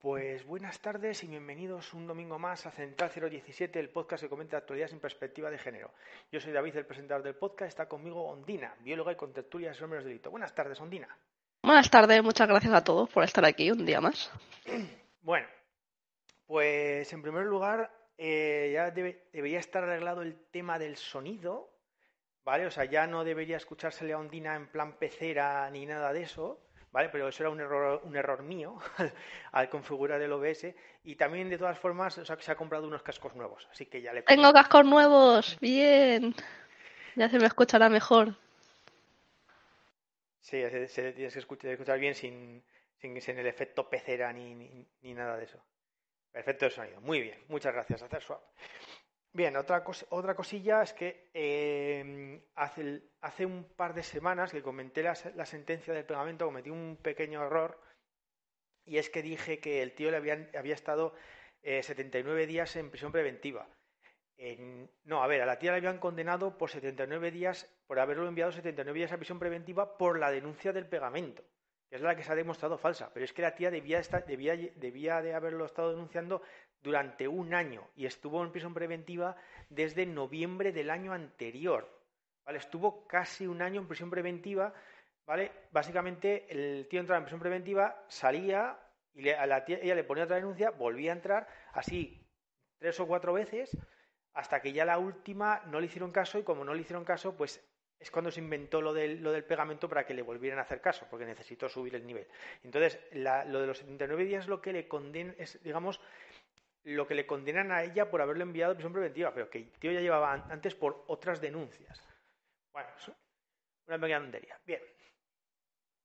pues buenas tardes y bienvenidos un domingo más a Central 017, el podcast que comenta actualidades en perspectiva de género. Yo soy David, el presentador del podcast, está conmigo Ondina, bióloga y con tertulias sobre de delito. Buenas tardes, Ondina. Buenas tardes, muchas gracias a todos por estar aquí un día más. Bueno, pues en primer lugar, eh, ya debería estar arreglado el tema del sonido, ¿vale? O sea, ya no debería escuchársele a Ondina en plan pecera ni nada de eso. ¿Vale? Pero eso era un error, un error mío al configurar el OBS. Y también, de todas formas, o sea, que se ha comprado unos cascos nuevos, así que ya le... Tengo cascos nuevos, bien. Ya se me escuchará mejor. Sí, se, tienes que escuchar, bien sin, sin, sin, el efecto pecera ni, ni, nada de eso. Perfecto el sonido. Muy bien, muchas gracias, Hacer Swap. Bien, otra, otra cosilla es que em, hace, hace, un par de semanas que comenté la, sentencia del pegamento, cometí un pequeño error y es que dije que el tío le habían, había estado 79 eh, días en prisión preventiva. no, a ver, a la tía le habían condenado por 79 días, por haberlo enviado 79 días a prisión preventiva por la denuncia del pegamento, que es la que se ha demostrado falsa. Pero es que la tía debía, estar, debía, debía de haberlo estado denunciando durante un año y estuvo en prisión preventiva desde noviembre del año anterior. ¿vale? Estuvo casi un año en prisión preventiva. ¿vale? Básicamente el tío entraba en prisión preventiva, salía y a la tía, ella le ponía otra denuncia, volvía a entrar así tres o cuatro veces hasta que ya la última no le hicieron caso y como no le hicieron caso, pues es cuando se inventó lo del, lo del pegamento para que le volvieran a hacer caso, porque necesitó subir el nivel. Entonces, lo de los 79 días lo que le condena es, digamos, lo que le condenan a ella por haberlo enviado a prisión preventiva, pero que el tío ya llevaba antes por otras denuncias. Bueno, una pequeña tontería. Bien.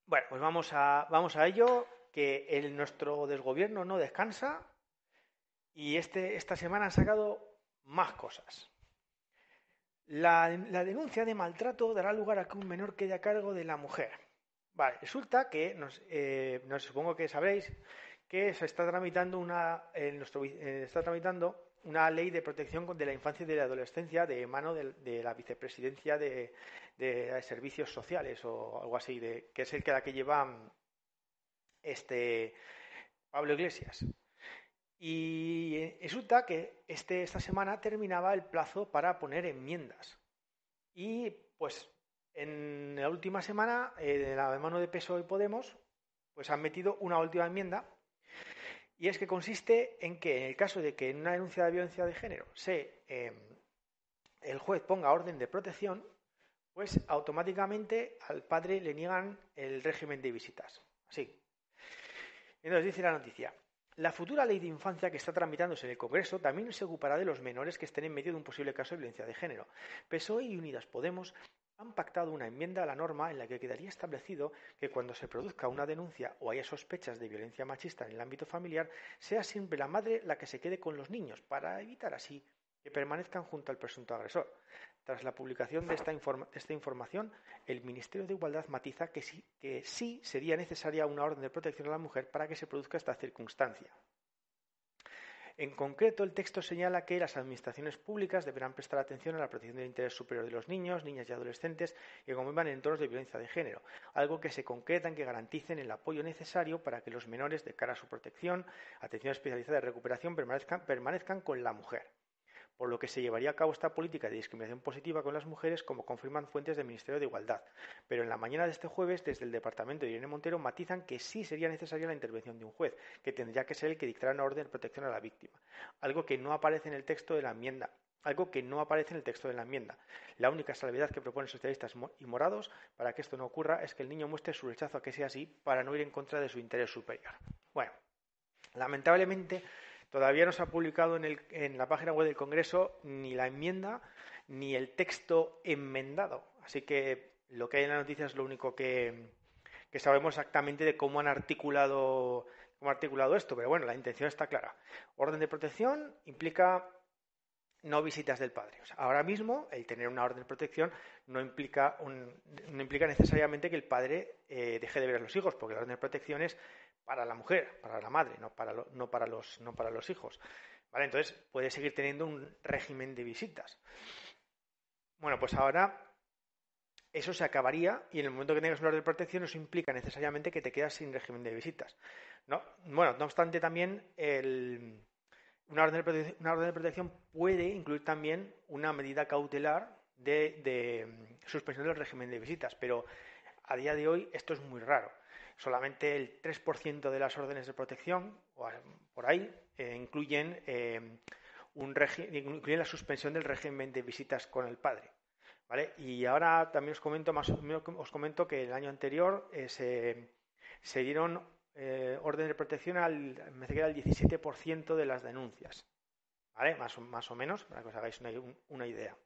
Bueno, pues vamos a, ello, que nuestro desgobierno no descansa y este, esta semana ha sacado más cosas. La, denuncia de maltrato dará lugar a que un menor quede a cargo de la mujer. Vale, resulta que, nos, eh, supongo que sabréis, que se está tramitando una, nuestro, eh, está tramitando una ley de protección de la infancia y de la adolescencia de mano de, la vicepresidencia de, servicios sociales o algo así, de, que es el que la que lleva este Pablo Iglesias. Y resulta que este, esta semana terminaba el plazo para poner enmiendas. Y pues en la última semana, eh, de la mano de PSOE y Podemos, pues han metido una última enmienda y es que consiste en que en el caso de que en una denuncia de violencia de género se, em, el juez ponga orden de protección, pues automáticamente al padre le niegan el régimen de visitas. Así. Entonces dice la noticia. La futura ley de infancia que está tramitándose en el Congreso también se ocupará de los menores que estén en medio de un posible caso de violencia de género. PSOE y Unidas Podemos han pactado una enmienda a la norma en la que quedaría establecido que cuando se produzca una denuncia o haya sospechas de violencia machista en el ámbito familiar, sea siempre la madre la que se quede con los niños, para evitar así que permanezcan junto al presunto agresor. Tras la publicación de esta, información, el Ministerio de Igualdad matiza que sí, sería necesaria una orden de protección a la mujer para que se produzca esta circunstancia. En concreto, el texto señala que las administraciones públicas deberán prestar atención a la protección del interés superior de los niños, niñas y adolescentes que convivan en entornos de violencia de género, algo que se concreta en que garanticen el apoyo necesario para que los menores, de cara a su protección, atención especializada y recuperación, permanezcan con la mujer por lo que se llevaría a cabo esta política de discriminación positiva con las mujeres, como confirman fuentes del Ministerio de Igualdad. Pero en la mañana de este jueves, desde el Departamento de Irene Montero, matizan que sí sería necesaria la intervención de un juez, que tendría que ser el que dictara una orden de protección a la víctima, algo que no aparece en el texto de la enmienda. Algo que no aparece en el texto de la enmienda. La única salvedad que proponen socialistas y morados para que esto no ocurra es que el niño muestre su rechazo a que sea así para no ir en contra de su interés superior. Bueno, lamentablemente Todavía no se ha publicado en, la página web del Congreso ni la enmienda ni el texto enmendado. Así que lo que hay en la noticia es lo único que, sabemos exactamente de cómo han articulado cómo articulado esto, pero bueno, la intención está clara. Orden de protección implica no visitas del padre. ahora mismo, el tener una orden de protección no implica, no implica necesariamente que el padre eh, deje de ver a los hijos, porque la orden de protección es para la mujer, para la madre, no para, no para, los, no para los hijos. ¿Vale? Entonces, puede seguir teniendo un régimen de visitas. Bueno, pues ahora eso se acabaría y en el momento que tengas una orden de protección eso implica necesariamente que te quedas sin régimen de visitas. ¿no? Bueno, no obstante, también el una orden, de protección, puede incluir también una medida cautelar de, mm, suspensión del régimen de visitas, pero a día de hoy esto es muy raro. Solamente el 3% de las órdenes de protección, o por ahí, eh, incluyen, eh, un incluyen la suspensión del régimen de visitas con el padre. ¿vale? Y ahora también os comento, más, os comento que el año anterior eh, se, se dieron orden de protección al, me que el 17% de las denuncias. ¿Vale? Más, más o menos, para que os hagáis una, idea.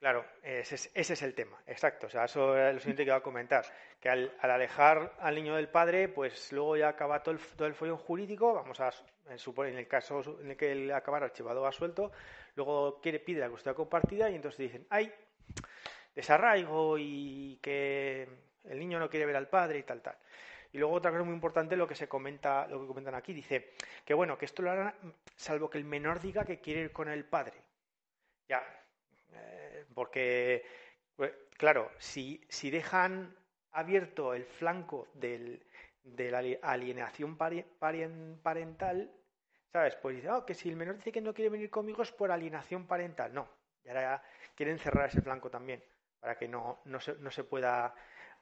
Claro, ese es, el tema, exacto. O sea, eso es lo siguiente que iba a comentar. Que al, alejar al niño del padre, pues luego ya acaba todo el, todo el follón jurídico. Vamos a suponer, en el caso en el que él acabara archivado o asuelto, luego quiere, pide la custodia compartida y entonces dicen, ay, desarraigo y que el niño no quiere ver al padre y tal, tal. Y luego otra cosa muy importante, lo que se comenta, lo que comentan aquí, dice que bueno, que esto lo harán salvo que el menor diga que quiere ir con el padre. Ya, eh, porque, pues, claro, si, si dejan abierto el flanco del, de la alienación parental, ¿sabes? Pues dice, oh, que si el menor dice que no quiere venir conmigo es por alienación parental. No, y ahora quieren cerrar ese flanco también, para que no, se, no se pueda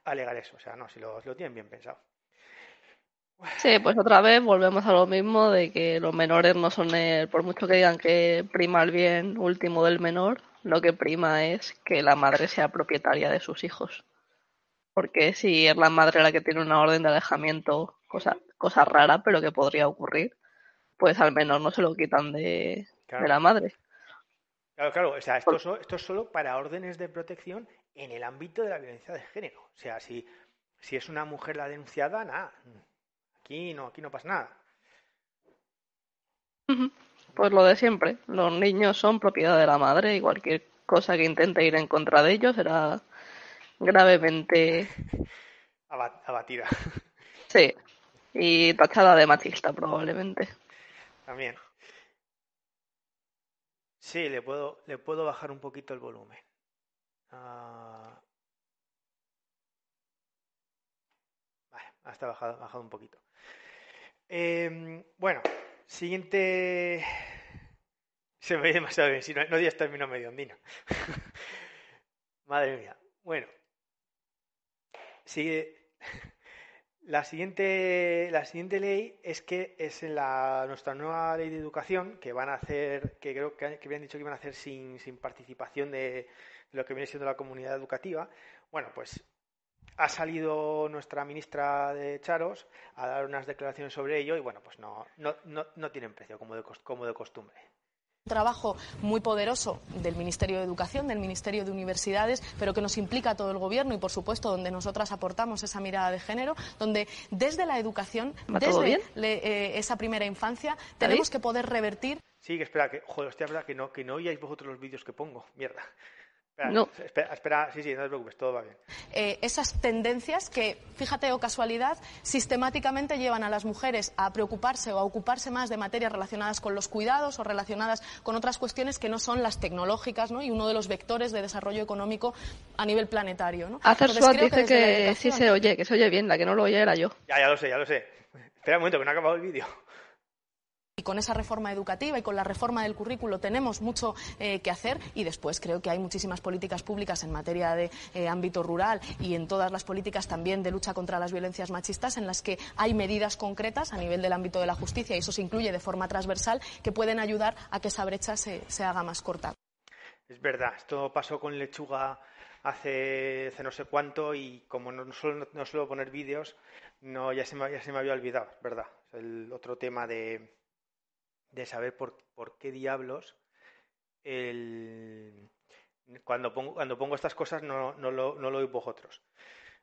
alegar eso. O sea, no, si lo, lo tienen bien pensado. Sí, pues otra vez volvemos a lo mismo de que los menores no son el, por mucho que digan que prima el bien último del menor, lo que prima es que la madre sea propietaria de sus hijos. Porque si es la madre la que tiene una orden de alejamiento, cosa, cosa rara, pero que podría ocurrir, pues al menos no se lo quitan de, de la madre. Claro, claro, o sea, esto, esto es solo para órdenes de protección en el ámbito de la violencia de género. O sea, si, si es una mujer la denunciada, nada. Aquí no, aquí no pasa nada. Pues lo de siempre. Los niños son propiedad de la madre y cualquier cosa que intente ir en contra de ellos será gravemente abatida. Sí. Y tachada de machista probablemente. También. Sí, le puedo, le puedo bajar un poquito el volumen. Ah. Vale, hasta bajado, bajado un poquito. Em, bueno, siguiente. Se me ve demasiado bien, si no, no digas término medio andino. Madre mía. Bueno, sigue. La siguiente, la siguiente ley es que es en la, nuestra nueva ley de educación que van a hacer, que creo que, habían dicho que iban a hacer sin, sin participación de, lo que viene siendo la comunidad educativa. Bueno, pues ha salido nuestra ministra de Charos a dar unas declaraciones sobre ello y bueno, pues no, no, no, tienen precio como de, como de costumbre Un trabajo muy poderoso del Ministerio de Educación, del Ministerio de Universidades, pero que nos implica a todo el Gobierno y, por supuesto, donde nosotras aportamos esa mirada de género, donde desde la educación, desde eh, esa primera infancia, tenemos que poder revertir. Sí, espera, que, joder, hostia, que no, que no oíais vosotros los vídeos que pongo. Mierda. No. Espera, sí, sí, no te preocupes, todo va bien. Eh, esas tendencias que, fíjate o casualidad, sistemáticamente llevan a las mujeres a preocuparse o a ocuparse más de materias relacionadas con los cuidados o relacionadas con otras cuestiones que no son las tecnológicas ¿no? y uno de los vectores de desarrollo económico a nivel planetario. ¿no? Hacer dice que, sí se oye, que se oye bien, la que no lo oye era yo. Ya, ya lo sé, ya lo sé. Espera un momento, que no ha acabado el vídeo. Y con esa reforma educativa y con la reforma del currículo tenemos mucho eh, que hacer y después creo que hay muchísimas políticas públicas en materia de eh, ámbito rural y en todas las políticas también de lucha contra las violencias machistas en las que hay medidas concretas a nivel del ámbito de la justicia y eso se incluye de forma transversal que pueden ayudar a que esa brecha se, haga más corta. Es verdad, esto pasó con Lechuga hace, no sé cuánto y como no suelo, no poner vídeos, no, ya, se me, había olvidado, verdad. el otro tema de, de saber por, por qué diablos el, cuando pongo, cuando pongo estas cosas no, no, lo, no lo vosotros.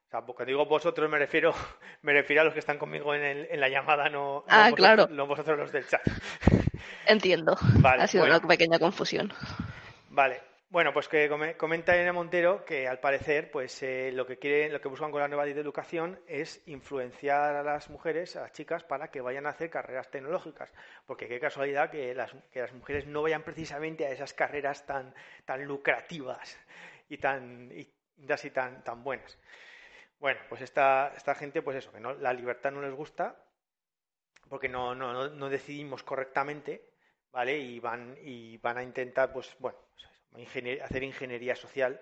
O sea, cuando digo vosotros me refiero, me refiero a los que están conmigo en, el, en la llamada, no, ah, vosotros, claro. no vosotros los del chat. Entiendo. Vale, ha sido una pequeña confusión. Vale. Bueno, pues que comenta Elena Montero que al parecer, pues eh, lo que quieren, lo que buscan con la nueva ley de educación es influenciar a las mujeres, a las chicas, para que vayan a hacer carreras tecnológicas. Porque qué casualidad que las, que las mujeres no vayan precisamente a esas carreras tan, tan lucrativas y tan, y, así tan, tan buenas. Bueno, pues esta, esta gente, pues eso, que no, la libertad no les gusta, porque no, no, no decidimos correctamente, ¿vale? Y van, y van a intentar, pues, bueno, pues hacer ingeniería social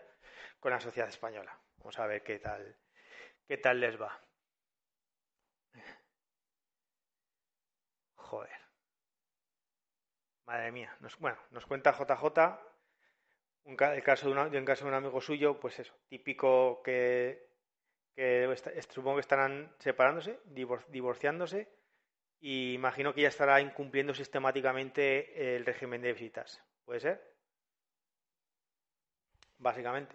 con la sociedad española. Vamos a ver qué tal, qué tal les va. Joder. Madre mía. Nos, bueno, nos cuenta JJ el caso de, un caso de un amigo suyo, pues eso, típico que, que supongo que estarán separándose, divorciándose, y imagino que ya estará incumpliendo sistemáticamente el régimen de visitas. ¿Puede ser? Básicamente.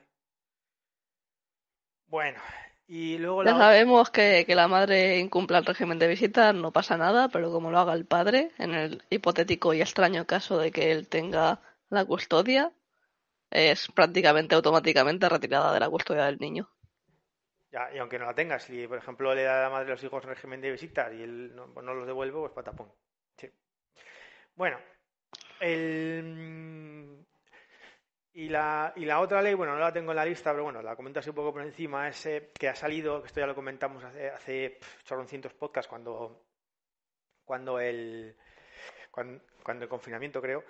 Bueno, y luego Ya sabemos que, que, la madre incumpla el régimen de visita, no pasa nada, pero como lo haga el padre, en el hipotético y extraño caso de que él tenga la custodia, es prácticamente automáticamente retirada de la custodia del niño. Ya, y aunque no la tenga, si por ejemplo le da a la madre los hijos régimen de visita y él no, no los devuelve, pues patapón. Sí. Bueno, el, y la, y la otra ley, bueno, no la tengo en la lista, pero bueno, la comento así un poco por encima, es que ha salido, que esto ya lo comentamos hace, hace cientos podcasts cuando, cuando, el, cuando, el confinamiento, creo,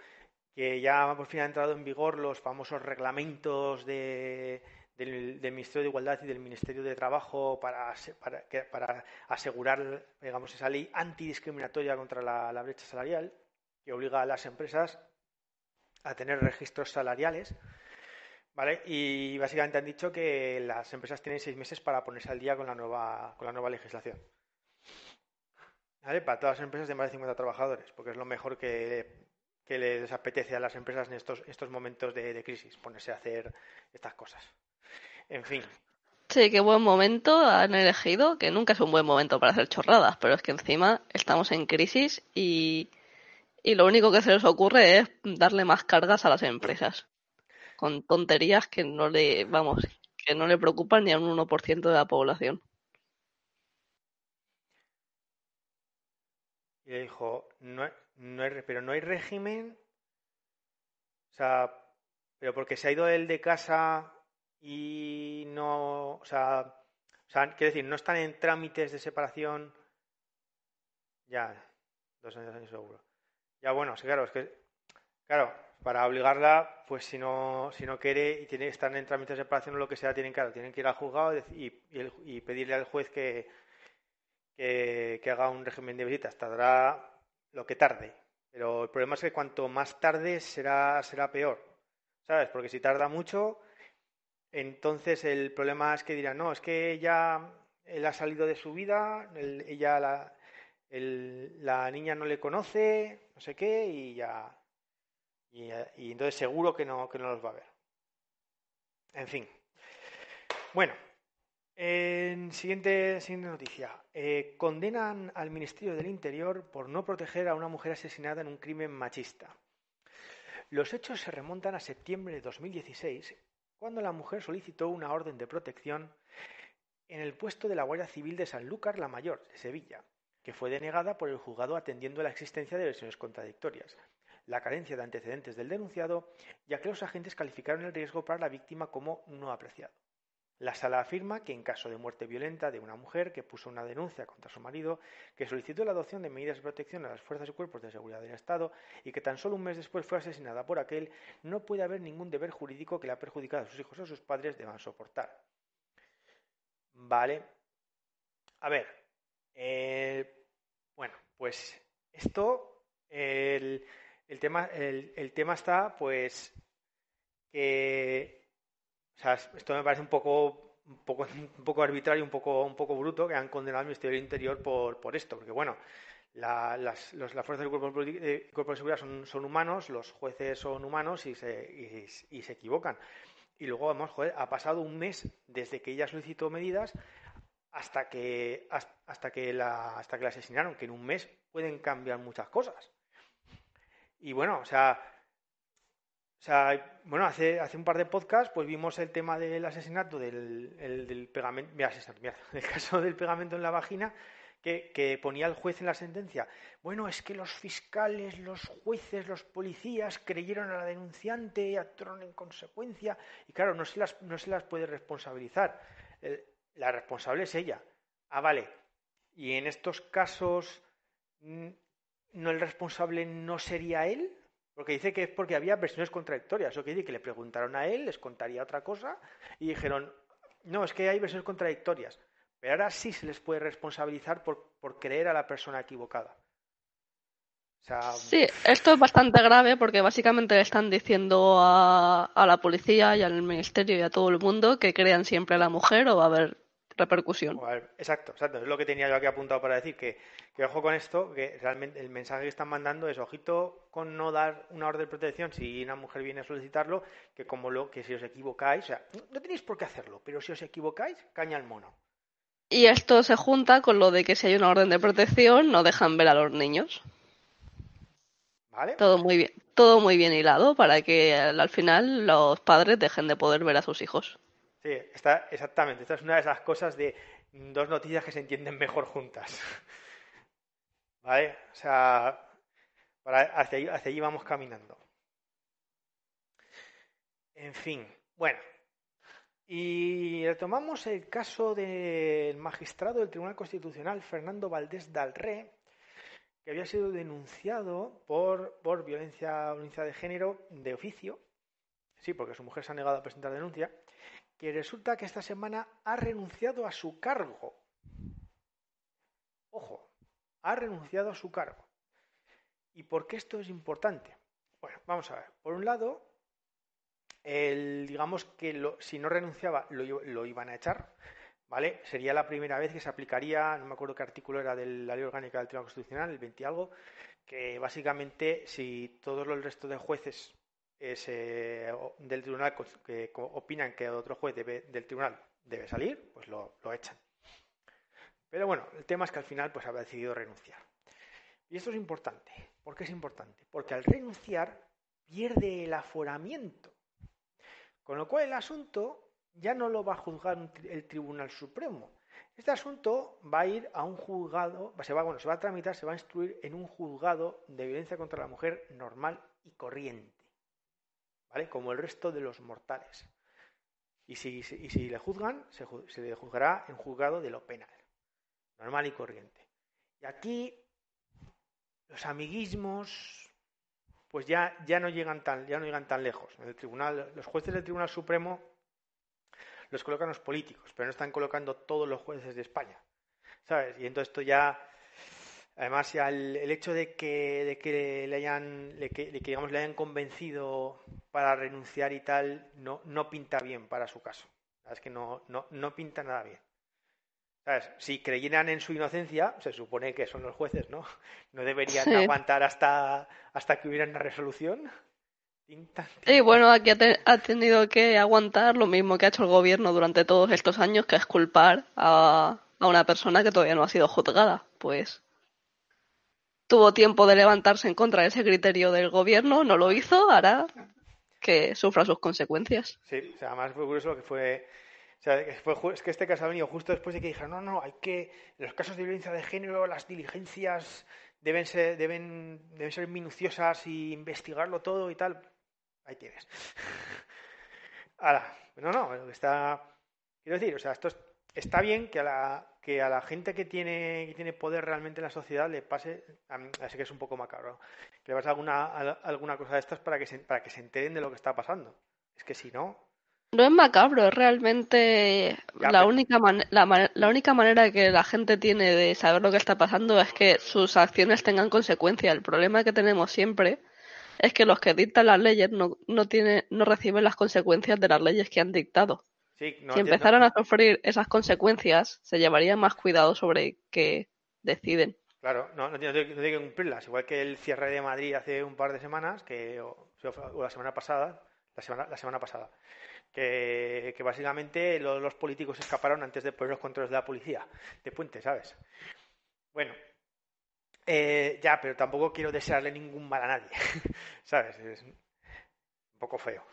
que ya por fin han entrado en vigor los famosos reglamentos de, del, Ministerio de Igualdad y del Ministerio de Trabajo para, para, para asegurar, digamos, esa ley antidiscriminatoria contra la brecha salarial, que obliga a las empresas a tener registros salariales. ¿Vale? Y básicamente han dicho que las empresas tienen seis meses para ponerse al día con la nueva, con la nueva legislación. ¿Vale? Para todas las empresas de más de 50 trabajadores, porque es lo mejor que, les apetece a las empresas en estos, estos momentos de, de crisis, ponerse a hacer estas cosas. En fin, Sí, qué buen momento han elegido, que nunca es un buen momento para hacer chorradas, pero es que encima estamos en crisis y y lo único que se les ocurre es darle más cargas a las empresas con tonterías que no le vamos que no le preocupan ni a un 1% de la población. Y le dijo, no, no hay, pero no hay régimen, o sea, pero porque se ha ido él de casa y no, o sea, o sea, quiero decir, no están en trámites de separación, ya, dos años seguro. Ya bueno, sí, claro, es que, claro, para obligarla, pues si no, si no quiere y tiene que estar en trámites de separación o lo que sea, tienen, claro, tienen que ir al juzgado y, y, pedirle al juez que, que, haga un régimen de visitas. Tardará lo que tarde, pero el problema es que cuanto más tarde será, será peor, ¿sabes? Porque si tarda mucho, entonces el problema es que dirán, no, es que ella él ha salido de su vida, ella la, la niña no le conoce, no sé qué, y ya. Y, entonces seguro que no, que no los va a ver. En fin. Bueno, en siguiente, siguiente noticia. Eh, condenan al Ministerio del Interior por no proteger a una mujer asesinada en un crimen machista. Los hechos se remontan a septiembre de 2016, cuando la mujer solicitó una orden de protección en el puesto de la Guardia Civil de Sanlúcar la Mayor, de Sevilla, que fue denegada por el juzgado atendiendo a la existencia de versiones contradictorias, la carencia de antecedentes del denunciado, ya que los agentes calificaron el riesgo para la víctima como no apreciado. La sala afirma que en caso de muerte violenta de una mujer que puso una denuncia contra su marido, que solicitó la adopción de medidas de protección a las fuerzas y cuerpos de seguridad del Estado y que tan solo un mes después fue asesinada por aquel, no puede haber ningún deber jurídico que le ha perjudicado a sus hijos o a sus padres deban soportar. Vale. A ver, eh, bueno, pues esto, el, tema, el, tema está, pues, que, o sea, esto me parece un poco, un poco, arbitrario, un poco, un poco bruto, que han condenado al Ministerio Interior por, esto, porque bueno, las, fuerzas del cuerpo de, seguridad son, humanos, los jueces son humanos y se, y se equivocan. y luego, vamos, joder, ha pasado un mes desde que ella solicitó medidas hasta que hasta que la hasta que la asesinaron, que en un mes pueden cambiar muchas cosas. Y bueno, o sea, o sea, bueno, hace, hace un par de podcasts pues vimos el tema del asesinato del, del pegamento, mira, el caso del pegamento en la vagina que, que, ponía el juez en la sentencia. Bueno, es que los fiscales, los jueces, los policías creyeron a la denunciante y actuaron en consecuencia. Y claro, no se las, no se las puede responsabilizar. La responsable es ella. Ah, vale. Y en estos casos, ¿no el responsable no sería él? Porque dice que es porque había versiones contradictorias. O que dice que le preguntaron a él, les contaría otra cosa, y dijeron, no, es que hay versiones contradictorias. Pero ahora sí se les puede responsabilizar por, por creer a la persona equivocada. Sí, esto es bastante grave porque básicamente le están diciendo a, a, la policía y al ministerio y a todo el mundo que crean siempre a la mujer o va a haber repercusión. Exacto, exacto. Es lo que tenía yo aquí apuntado para decir que, que ojo con esto, que realmente el mensaje que están mandando es ojito con no dar una orden de protección si una mujer viene a solicitarlo, que como lo que si os equivocáis, o sea, no tenéis por qué hacerlo, pero si os equivocáis, caña al mono. Y esto se junta con lo de que si hay una orden de protección no dejan ver a los niños. ¿Vale? Todo muy bien, todo muy bien hilado para que al final los padres dejen de poder ver a sus hijos. Sí, está, exactamente. Esta es una de esas cosas de dos noticias que se entienden mejor juntas. ¿Vale? O sea, para, hacia, allí vamos caminando. En fin, bueno. Y retomamos el caso del magistrado del Tribunal Constitucional, Fernando Valdés Dalré, que había sido denunciado por, por violencia, violencia de género de oficio. Sí, porque su mujer se ha negado a presentar denuncia que resulta que esta semana ha renunciado a su cargo. Ojo, ha renunciado a su cargo. ¿Y por qué esto es importante? Bueno, vamos a ver. Por un lado, digamos que si no renunciaba lo, lo, iban a echar, ¿vale? Sería la primera vez que se aplicaría, no me acuerdo qué artículo era de la ley orgánica del Tribunal Constitucional, el 20 algo, que básicamente si todos los restos de jueces del tribunal que opinan que otro juez del tribunal debe salir, pues lo, echan. Pero bueno, el tema es que al final pues habrá decidido renunciar. Y esto es importante. ¿Por qué es importante? Porque al renunciar pierde el aforamiento. Con lo cual el asunto ya no lo va a juzgar el Tribunal Supremo. Este asunto va a ir a un juzgado, se va, bueno, se va a tramitar, se va a instruir en un juzgado de violencia contra la mujer normal y corriente. ¿Vale? Como el resto de los mortales. Y si, y si le juzgan, se, se, le juzgará en juzgado de lo penal, normal y corriente. Y aquí los amiguismos, pues ya, ya no llegan tan, ya no llegan tan lejos. En el tribunal, los jueces del Tribunal Supremo los colocan los políticos, pero no están colocando todos los jueces de España. ¿Sabes? Y entonces esto ya Además, el, el hecho de que, de que le hayan, de que, digamos, le hayan convencido para renunciar y tal, no, no pinta bien para su caso. Es que no, no, no pinta nada bien. ¿Sabes? Si creyeran en su inocencia, se supone que son los jueces, ¿no? No deberían aguantar hasta, hasta que hubiera una resolución. Y bueno, aquí ha, tenido que aguantar lo mismo que ha hecho el gobierno durante todos estos años, que es culpar a, a una persona que todavía no ha sido juzgada. Pues tuvo tiempo de levantarse en contra de ese criterio del gobierno, no lo hizo, hará que sufra sus consecuencias. Sí, o sea, además fue curioso que fue... O sea, es que este caso ha venido justo después de que dijeron, no, no, hay que, los casos de violencia de género, las diligencias deben ser, deben, deben ser minuciosas y investigarlo todo y tal. Ahí tienes. Ahora, no, no, está, quiero decir, o sea, esto está bien que a la, que a la gente que tiene, que tiene poder realmente en la sociedad le pase, así que es un poco macabro, que le pase alguna, alguna cosa de estas para que, se, para que se enteren de lo que está pasando. Es que si no... No es macabro, es realmente la, única la, la, única manera que la gente tiene de saber lo que está pasando es que sus acciones tengan consecuencias. El problema que tenemos siempre es que los que dictan las leyes no, no, tienen, no reciben las consecuencias de las leyes que han dictado si empezaran a sufrir esas consecuencias, se llevaría más cuidado sobre qué deciden. Claro, no, no, tiene que cumplirlas. Igual que el cierre de Madrid hace un par de semanas, que, o, la semana pasada, la semana, la semana pasada, que, básicamente los, políticos escaparon antes de poner los controles de la policía de Puente, ¿sabes? Bueno, eh, ya, pero tampoco quiero desearle ningún mal a nadie, ¿sabes? Es un poco feo.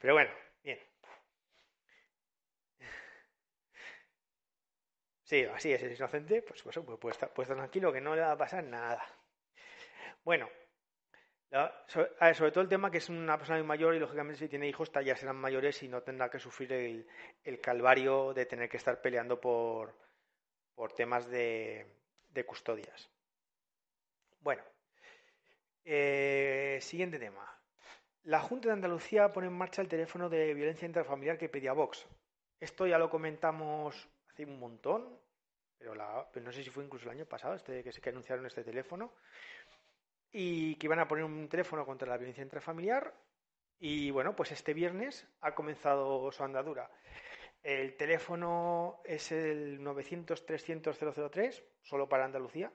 Pero bueno, bien. Sí, así es, inocente, pues, pues, pues puede, estar, tranquilo que no le va a pasar nada. Bueno, sobre, todo el tema que es una persona muy mayor y lógicamente si tiene hijos ya serán mayores y no tendrá que sufrir el, calvario de tener que estar peleando por, por temas de, custodias. Bueno, eh, siguiente tema. La Junta de Andalucía pone en marcha el teléfono de violencia intrafamiliar que pedía Vox. Esto ya lo comentamos hace un montón, pero, no sé si fue incluso el año pasado este, que, que anunciaron este teléfono, y que iban a poner un teléfono contra la violencia intrafamiliar. Y bueno, pues este viernes ha comenzado su andadura. El teléfono es el 900-300-003, solo para Andalucía,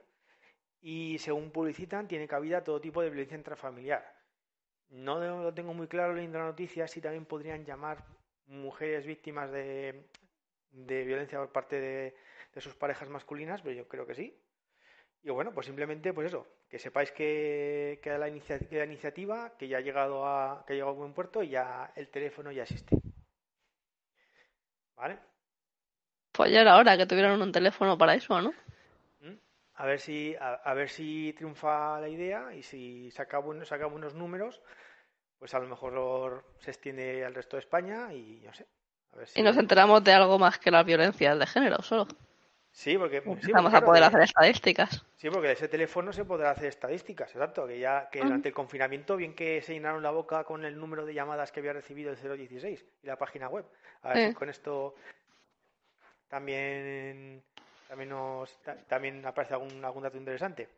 y según publicitan, tiene cabida todo tipo de violencia intrafamiliar. No lo tengo muy claro leyendo la noticia si también podrían llamar mujeres víctimas de, violencia por parte de, sus parejas masculinas, pero yo creo que sí. Y bueno, pues simplemente, pues eso, que sepáis que, que la, iniciativa, que ya ha llegado a, que ha llegado a buen puerto y ya el teléfono ya existe. ¿Vale? Pues ya era hora que tuvieran un teléfono para eso, ¿no? a ver si a, ver si triunfa la idea y si saca buenos, saca buenos números, pues a lo mejor se extiende al resto de España y no sé. Y nos enteramos de algo más que la violencia de género solo. Sí, porque vamos a poder hacer estadísticas. Sí, porque de ese teléfono se podrá hacer estadísticas, exacto. Que ya que durante el confinamiento, bien que se llenaron la boca con el número de llamadas que había recibido el 016 y la página web. A ver si con esto también también nos también aparece algún, algún dato interesante.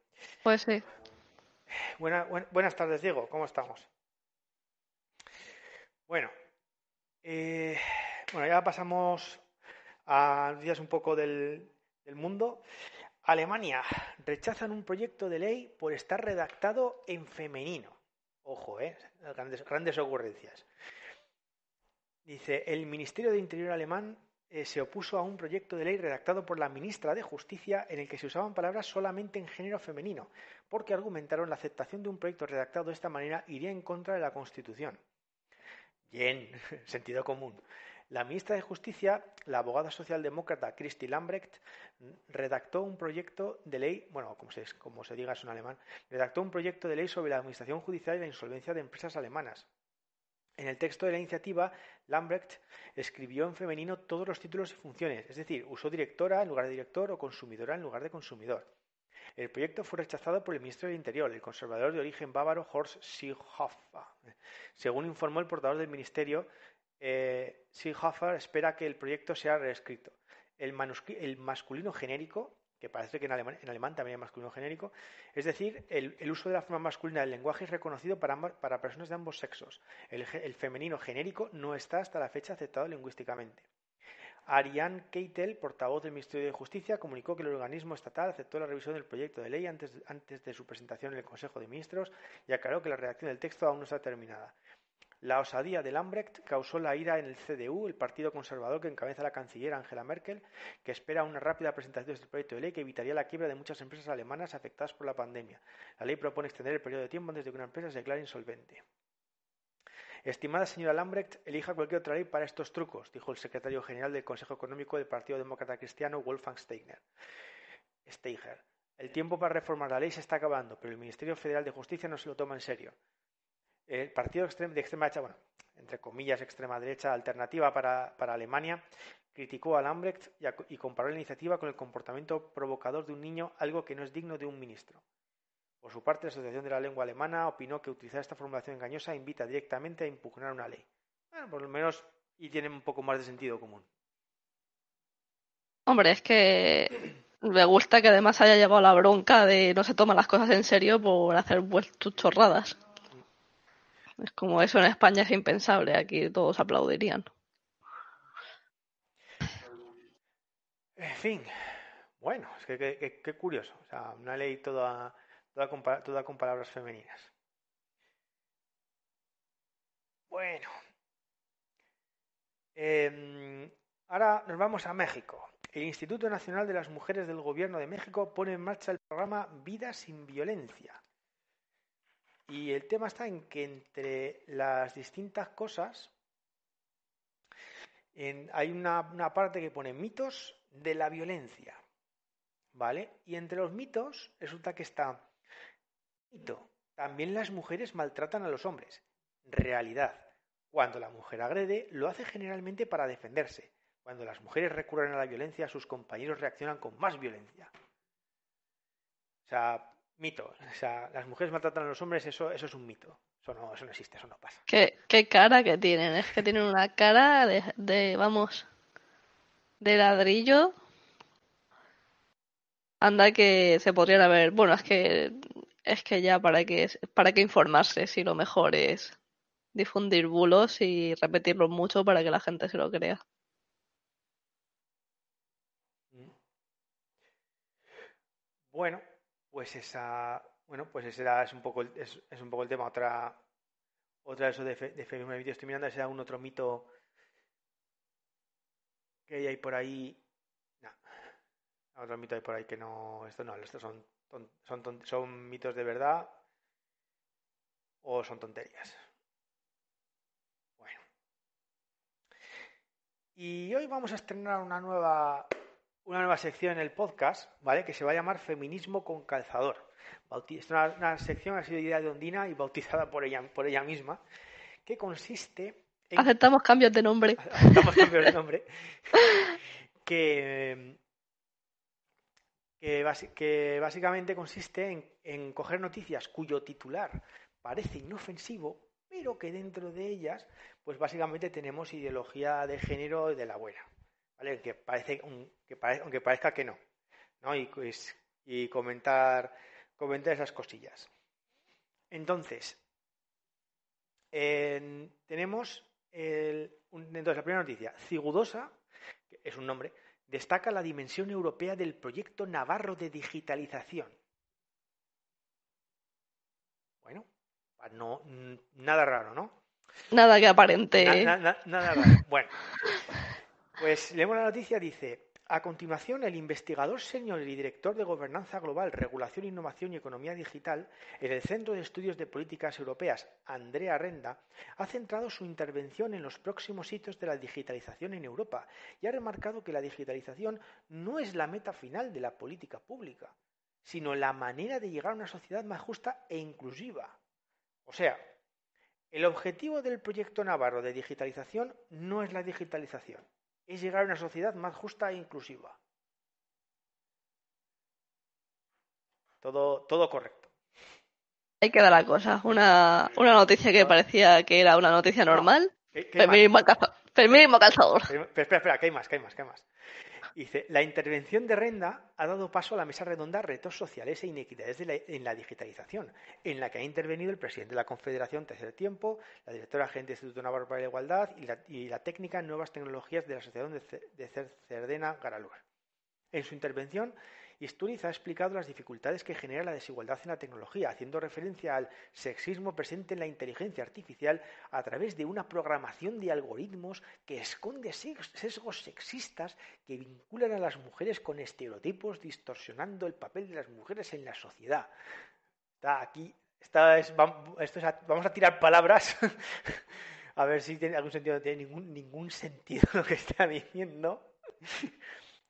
Pues sí. buenas tardes, Diego. ¿Cómo estamos? Bueno, eh, bueno, ya pasamos a noticias un poco del, mundo. Alemania rechazan un proyecto de ley por estar redactado en femenino. Ojo, eh, grandes, grandes ocurrencias. Dice, el Ministerio de Interior alemán eh, se opuso a un proyecto de ley redactado por la ministra de Justicia en el que se usaban palabras solamente en género femenino, porque argumentaron la aceptación de un proyecto redactado de esta manera iría en contra de la Constitución. Bien, sentido común. La ministra de Justicia, la abogada socialdemócrata Christy Lambrecht, redactó un proyecto de ley, bueno, como se, diga es un alemán, redactó un proyecto de ley sobre la administración judicial y la insolvencia de empresas alemanas, en el texto de la iniciativa, Lambrecht escribió en femenino todos los títulos y funciones, es decir, usó directora en lugar de director o consumidora en lugar de consumidor. El proyecto fue rechazado por el ministro del Interior, el conservador de origen bávaro Horst Seehofer. Según informó el portador del ministerio, eh, espera que el proyecto sea reescrito. el masculino genérico que parece que en alemán, también hay masculino genérico, es decir, el, uso de la forma masculina del lenguaje es reconocido para, para personas de ambos sexos. El, femenino genérico no está hasta la fecha aceptado lingüísticamente. Ariane Keitel, portavoz del Ministerio de Justicia, comunicó que el organismo estatal aceptó la revisión del proyecto de ley antes, antes de su presentación en el Consejo de Ministros y aclaró que la redacción del texto aún no está terminada. La osadía de Lambrecht causó la ira en el CDU, el partido conservador que encabeza la canciller Angela Merkel, que espera una rápida presentación de este proyecto de ley que evitaría la quiebra de muchas empresas alemanas afectadas por la pandemia. La ley propone extender el periodo de tiempo antes de que una empresa se declare insolvente. Estimada señora Lambrecht, elija cualquier otra ley para estos trucos, dijo el secretario general del Consejo Económico del Partido Demócrata Cristiano, Wolfgang Steiner. Steiger. El tiempo para reformar la ley se está acabando, pero el Ministerio Federal de Justicia no se lo toma en serio el partido de extrema derecha, bueno, entre comillas, extrema derecha alternativa para, Alemania, criticó a Lambrecht y, comparó la iniciativa con el comportamiento provocador de un niño, algo que no es digno de un ministro. Por su parte, la Asociación de la Lengua Alemana opinó que utilizar esta formulación engañosa invita directamente a impugnar una ley. Bueno, por lo menos, y tiene un poco más de sentido común. Hombre, es que me gusta que además haya llevado la bronca de no se toma las cosas en serio por hacer vueltas chorradas. Es como eso en España es impensable, aquí todos aplaudirían. En fin, bueno, es que qué curioso. O sea, una ley toda, toda, con, palabras femeninas. Bueno. Em, ahora nos vamos a México. El Instituto Nacional de las Mujeres del Gobierno de México pone en marcha el programa Vida sin Violencia. Y el tema está en que entre las distintas cosas hay una, una, parte que pone mitos de la violencia. ¿Vale? Y entre los mitos resulta que está mito. También las mujeres maltratan a los hombres. Realidad. Cuando la mujer agrede, lo hace generalmente para defenderse. Cuando las mujeres recurren a la violencia, sus compañeros reaccionan con más violencia. O sea, mito. O sea, las mujeres maltratan a los hombres, eso, eso es un mito. Eso no, eso no existe, eso no pasa. ¿Qué, qué cara que tienen? Es que tienen una cara de, de vamos, de ladrillo. Anda que se podrían haber. Bueno, es que es que ya para qué para qué informarse si lo mejor es difundir bulos y repetirlos mucho para que la gente se lo crea. Bueno, pues esa, bueno, pues ese era, es un poco el, es, un poco el tema. Otra, otra de eso de, de feminismo de estoy mirando, ese un otro mito que hay por ahí. No, otro mito hay por ahí que no, esto no, estos son, son, son mitos de verdad o son tonterías. Bueno. Y hoy vamos a estrenar una nueva una nueva sección en el podcast, ¿vale? Que se va a llamar Feminismo con calzador. Es una, sección que ha sido idea de Ondina y bautizada por ella, por ella misma, que consiste en... Aceptamos cambios de nombre. Aceptamos cambios de nombre. que, que, básicamente consiste en, en coger noticias cuyo titular parece inofensivo, pero que dentro de ellas, pues básicamente tenemos ideología de género de la buena. ¿Vale? Parece, aunque parezca que no, ¿no? Y, pues, y comentar, comentar esas cosillas. Entonces, tenemos el, entonces la primera noticia, Cigudosa, que es un nombre, destaca la dimensión europea del proyecto navarro de digitalización. Bueno, no, nada raro, ¿no? Nada que aparente. nada raro. Bueno, pues leemos la noticia, dice, a continuación, el investigador senior y director de Gobernanza Global, Regulación, Innovación y Economía Digital en el Centro de Estudios de Políticas Europeas, Andrea Renda, ha centrado su intervención en los próximos hitos de la digitalización en Europa y ha remarcado que la digitalización no es la meta final de la política pública, sino la manera de llegar a una sociedad más justa e inclusiva. O sea, el objetivo del proyecto Navarro de digitalización no es la digitalización, es llegar a una sociedad más justa e inclusiva. Todo, todo correcto. Ahí queda la cosa. Una, una noticia que parecía que era una noticia normal. Feminismo, calzador. Espera, espera, que hay más, que hay más, que hay más. Dice, la intervención de Renda ha dado paso a la mesa redonda Retos sociales e inequidades en la digitalización, en la que ha intervenido el presidente de la Confederación Tercer Tiempo, la directora gerente del Instituto Navarro para la Igualdad y la, técnica Nuevas Tecnologías de la Asociación de, Cerdena Garalur. En su intervención, Isturiz ha explicado las dificultades que genera la desigualdad en la tecnología, haciendo referencia al sexismo presente en la inteligencia artificial a través de una programación de algoritmos que esconde sesgos sexistas que vinculan a las mujeres con estereotipos, distorsionando el papel de las mujeres en la sociedad. Está aquí, vamos a tirar palabras a ver si tiene algún sentido. No tiene ningún sentido lo que está diciendo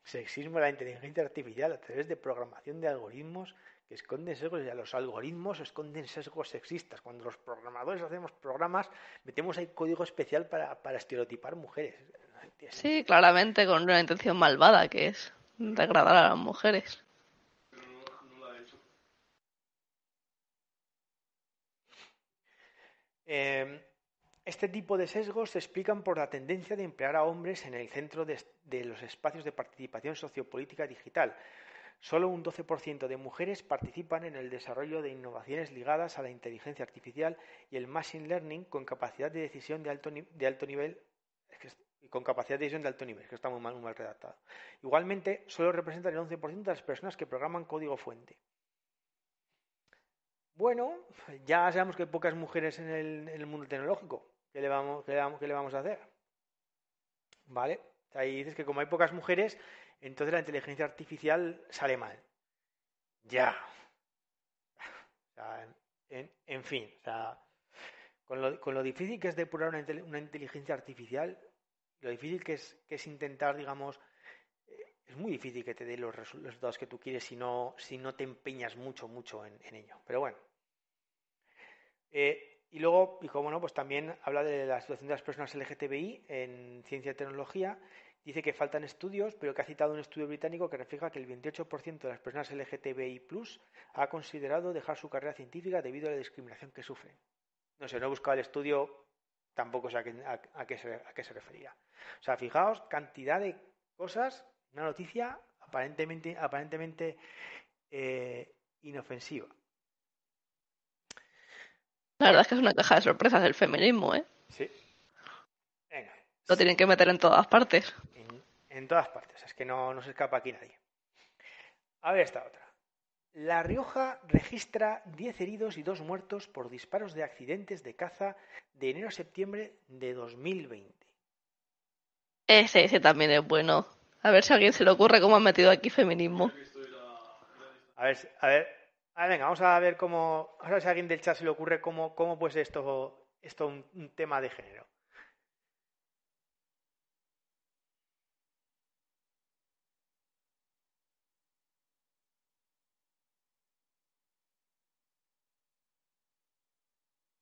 sexismo la inteligencia artificial a través de programación de algoritmos que esconden sesgos, y los algoritmos esconden sesgos sexistas. Cuando los programadores hacemos programas, metemos ahí código especial para, estereotipar mujeres. Sí, claramente con una intención malvada que es degradar a las mujeres. Eh, este tipo de sesgos se explican por la tendencia de emplear a hombres en el centro de, los espacios de participación sociopolítica digital. Solo un 12% de mujeres participan en el desarrollo de innovaciones ligadas a la inteligencia artificial y el machine learning con capacidad de decisión de alto, nivel y con capacidad de decisión de alto nivel, que está muy mal, muy mal redactado. Igualmente, solo representan el 11% de las personas que programan código fuente. Bueno, ya sabemos que hay pocas mujeres en el mundo tecnológico. ¿Qué le vamos, qué le vamos, qué le vamos a hacer? ¿vale? Ahí dices que como hay pocas mujeres, entonces la inteligencia artificial sale mal. Ya. en, fin, o sea, con lo, con lo, difícil que es depurar una, inteligencia artificial, lo difícil que es, que es intentar, digamos, eh, es muy difícil que te dé los resultados que tú quieres si no, si no te empeñas mucho, mucho en, en ello. Pero bueno. Eh, y luego, y como no, pues también habla de la situación de las personas LGTBI en ciencia y tecnología. Dice que faltan estudios, pero que ha citado un estudio británico que refleja que el 28% de las personas LGTBI ha considerado dejar su carrera científica debido a la discriminación que sufren. No sé, no he buscado el estudio, tampoco sé a qué, se, a qué se refería. O sea, fijaos, cantidad de cosas, una noticia aparentemente, aparentemente eh, inofensiva. La verdad es que es una caja de sorpresas del feminismo, ¿eh? Sí. Venga. Lo tienen que meter en todas partes. En, todas partes, es que no, no se escapa aquí nadie. A ver esta otra. La Rioja registra 10 heridos y 2 muertos por disparos de accidentes de caza de enero a septiembre de 2020. Ese, ese también es bueno. A ver si a alguien se le ocurre cómo han metido aquí feminismo. A ver, a ver, Ah, venga, vamos a ver cómo. a ver si a alguien del chat se le ocurre cómo, cómo pues esto, esto un, un tema de género.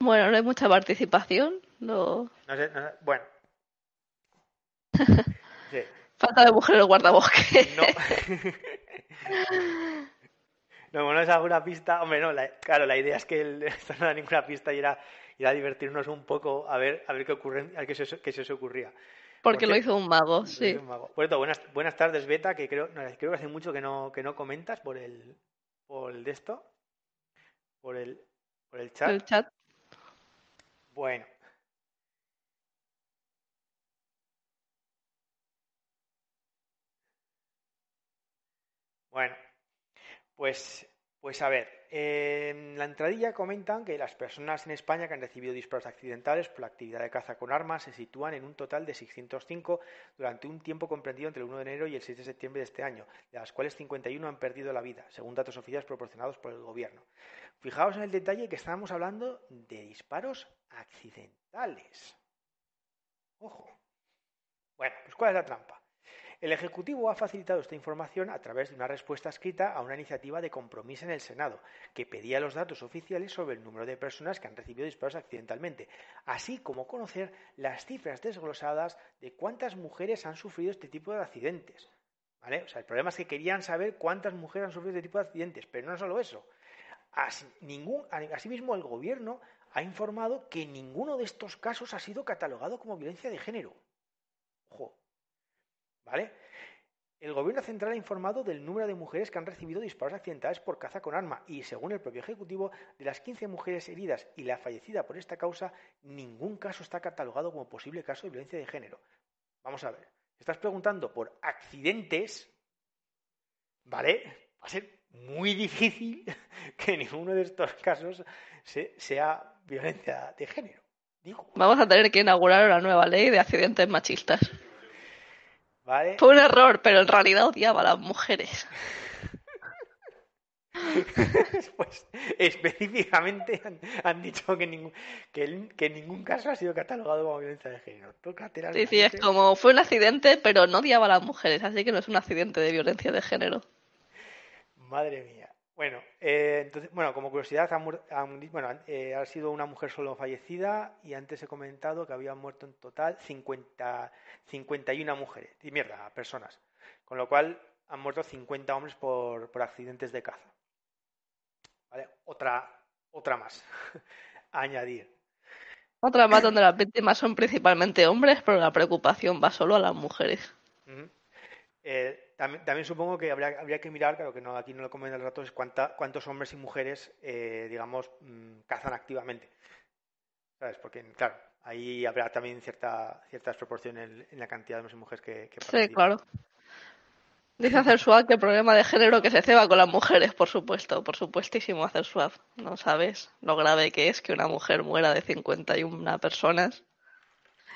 Bueno, no hay mucha participación. No, no, sé, no bueno. sí. Falta de mujer el guardabosque. No. No, bueno, es alguna pista. Hombre, no, claro, la idea es que esto no da ninguna pista y era, a divertirnos un poco a ver, a ver qué ocurre, a qué se, qué se os ocurría. Porque, lo hizo un mago, sí. Un mago. Por cierto, buenas, buenas tardes, Beta, que creo, creo que hace mucho que no, que no comentas por el, por el de esto, por el, por el chat. El chat. Bueno. Bueno, pues, pues a ver, en la entradilla comentan que las personas en España que han recibido disparos accidentales por la actividad de caza con armas se sitúan en un total de 605 durante un tiempo comprendido entre el 1 de enero y el 6 de septiembre de este año, de las cuales 51 han perdido la vida, según datos oficiales proporcionados por el gobierno. Fijaos en el detalle que estábamos hablando de disparos accidentales. Ojo. Bueno, pues ¿cuál es la trampa? El Ejecutivo ha facilitado esta información a través de una respuesta escrita a una iniciativa de compromiso en el Senado, que pedía los datos oficiales sobre el número de personas que han recibido disparos accidentalmente, así como conocer las cifras desglosadas de cuántas mujeres han sufrido este tipo de accidentes. ¿Vale? O el problema es que querían saber cuántas mujeres han sufrido este tipo de accidentes, pero no solo eso. asimismo, el Gobierno ha informado que ninguno de estos casos ha sido catalogado como violencia de género. Ojo, ¿Vale? El gobierno central ha informado del número de mujeres que han recibido disparos accidentales por caza con arma y, según el propio Ejecutivo, de las 15 mujeres heridas y la fallecida por esta causa, ningún caso está catalogado como posible caso de violencia de género. Vamos a ver, estás preguntando por accidentes, ¿vale? Va a ser muy difícil que ninguno de estos casos sea violencia de género. Vamos a tener que inaugurar una nueva ley de accidentes machistas. Fue un error, pero en realidad odiaba a las mujeres. pues específicamente han, dicho que, ningún, que, en ningún caso ha sido catalogado como violencia de género. sí, sí, es como fue un accidente, pero no odiaba a las mujeres, así que no es un accidente de violencia de género. Madre mía. Bueno, eh, entonces, bueno, como curiosidad, bueno, eh, ha sido una mujer solo fallecida y antes he comentado que habían muerto en total 50, 51 mujeres, y mierda, personas. Con lo cual han muerto 50 hombres por, por accidentes de caza. ¿Vale? Otra, otra más a añadir. Otra más donde las víctimas son principalmente hombres, pero la preocupación va solo a las mujeres. eh, también, supongo que habría, habría, que mirar, claro que no, aquí no lo comentan los datos, es cuántos hombres y mujeres, eh, digamos, mm, cazan activamente. ¿Sabes? Porque, claro, ahí habrá también cierta, cierta desproporción en, la cantidad de hombres y mujeres que, que Sí, claro. Dice hacer suave que el problema de género que se ceba con las mujeres, por supuesto, por supuestísimo hacer suave. No sabes lo grave que es que una mujer muera de 51 personas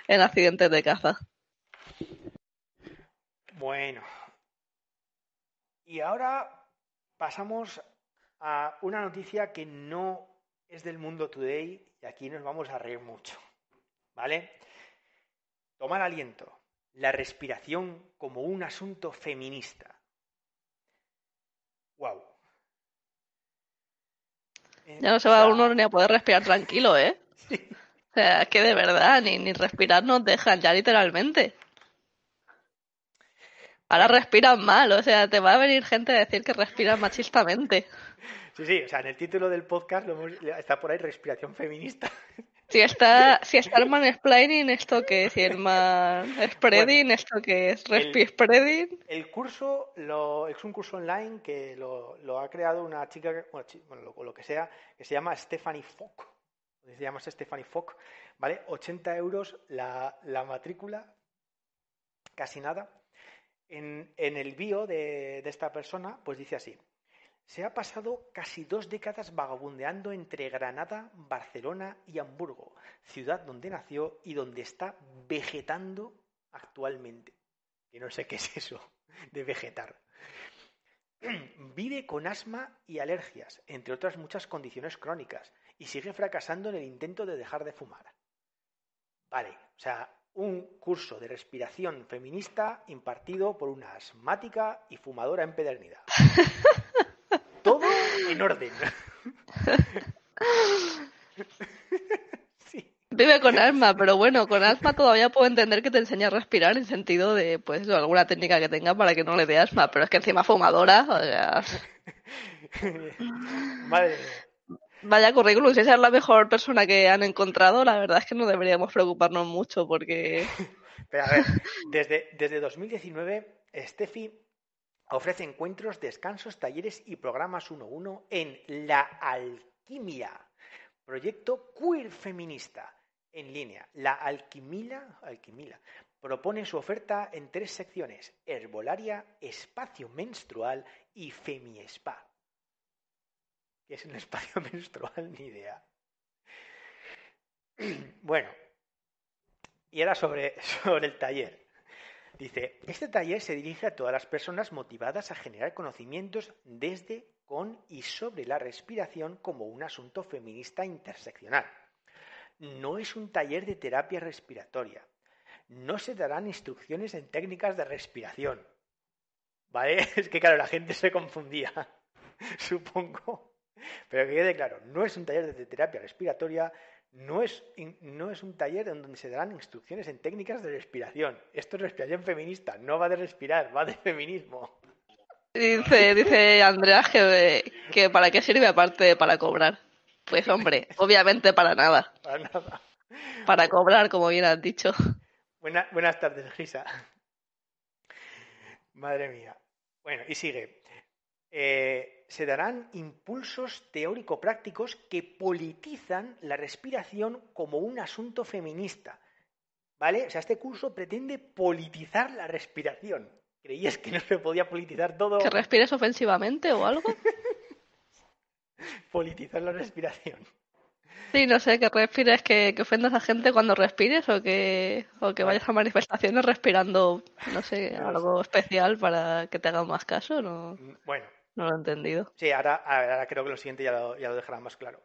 en accidentes de caza. Bueno. Y ahora pasamos a una noticia que no es del mundo today y aquí nos vamos a reír mucho. ¿Vale? Tomar aliento. La respiración como un asunto feminista. ¡Wow! Ya no se va uno ni a poder respirar tranquilo, ¿eh? O sea, es que de verdad, ni, ni respirar nos dejan, ya literalmente. Ahora respiran mal, o sea, te va a venir gente a decir que respiran machistamente. Sí, sí, o sea, en el título del podcast está por ahí respiración feminista. Si está, si está el mansplaining, ¿esto qué es? Si el man spreading, ¿esto qué es? ¿Respi spreading? El curso lo, es un curso online que lo, lo ha creado una chica, bueno, lo, lo, que sea, que se llama Stephanie Fock. Se llama Stephanie Fock, ¿vale? 80 euros la, la matrícula, casi nada. En, el bio de, de esta persona, pues dice así. Se ha pasado casi dos décadas vagabundeando entre Granada, Barcelona y Hamburgo, ciudad donde nació y donde está vegetando actualmente. Que no sé qué es eso de vegetar. Vive con asma y alergias, entre otras muchas condiciones crónicas, y sigue fracasando en el intento de dejar de fumar. Vale, o sea, un curso de respiración feminista impartido por una asmática y fumadora empedernida. todo en orden. Vive con alma, pero bueno, con asma todavía puedo entender que te enseñe a respirar en sentido de, pues, alguna técnica que tenga para que no le dé asma, pero es que encima fumadora, o sea... Madre Vaya currículum, si esa es la mejor persona que han encontrado, la verdad es que no deberíamos preocuparnos mucho porque... Pero a ver, desde, desde 2019, Steffi Ofrece encuentros, descansos, talleres y programas 1-1 en La Alquimia, proyecto queer feminista en línea. La Alquimila, Alquimila propone su oferta en tres secciones: herbolaria, espacio menstrual y femiespa. ¿Qué es un espacio menstrual? Ni idea. Bueno, y ahora sobre, sobre el taller. Dice, este taller se dirige a todas las personas motivadas a generar conocimientos desde, con y sobre la respiración como un asunto feminista interseccional. No es un taller de terapia respiratoria. No se darán instrucciones en técnicas de respiración. ¿Vale? Es que claro, la gente se confundía, supongo. Pero que quede claro, no es un taller de terapia respiratoria, no es, no es un taller en donde se darán instrucciones en técnicas de respiración. Esto es respiración feminista, no va de respirar, va de feminismo. Dice, dice Andrea que, que para qué sirve aparte para cobrar. Pues hombre, obviamente para nada. Para nada. Para cobrar, como bien has dicho. Buena, buenas tardes, Gisa. Madre mía. Bueno, y sigue. Eh, se darán impulsos teórico-prácticos que politizan la respiración como un asunto feminista. ¿Vale? O sea, este curso pretende politizar la respiración. ¿Creías que no se podía politizar todo? ¿Que respires ofensivamente o algo? politizar la respiración. Sí, no sé, que respires, que, que, ofendas a gente cuando respires o que, o que vayas a manifestaciones respirando, no sé, algo especial para que te hagan más caso, ¿no? Bueno, no lo he entendido. Sí, ahora, creo que lo siguiente ya lo, ya lo dejará más claro.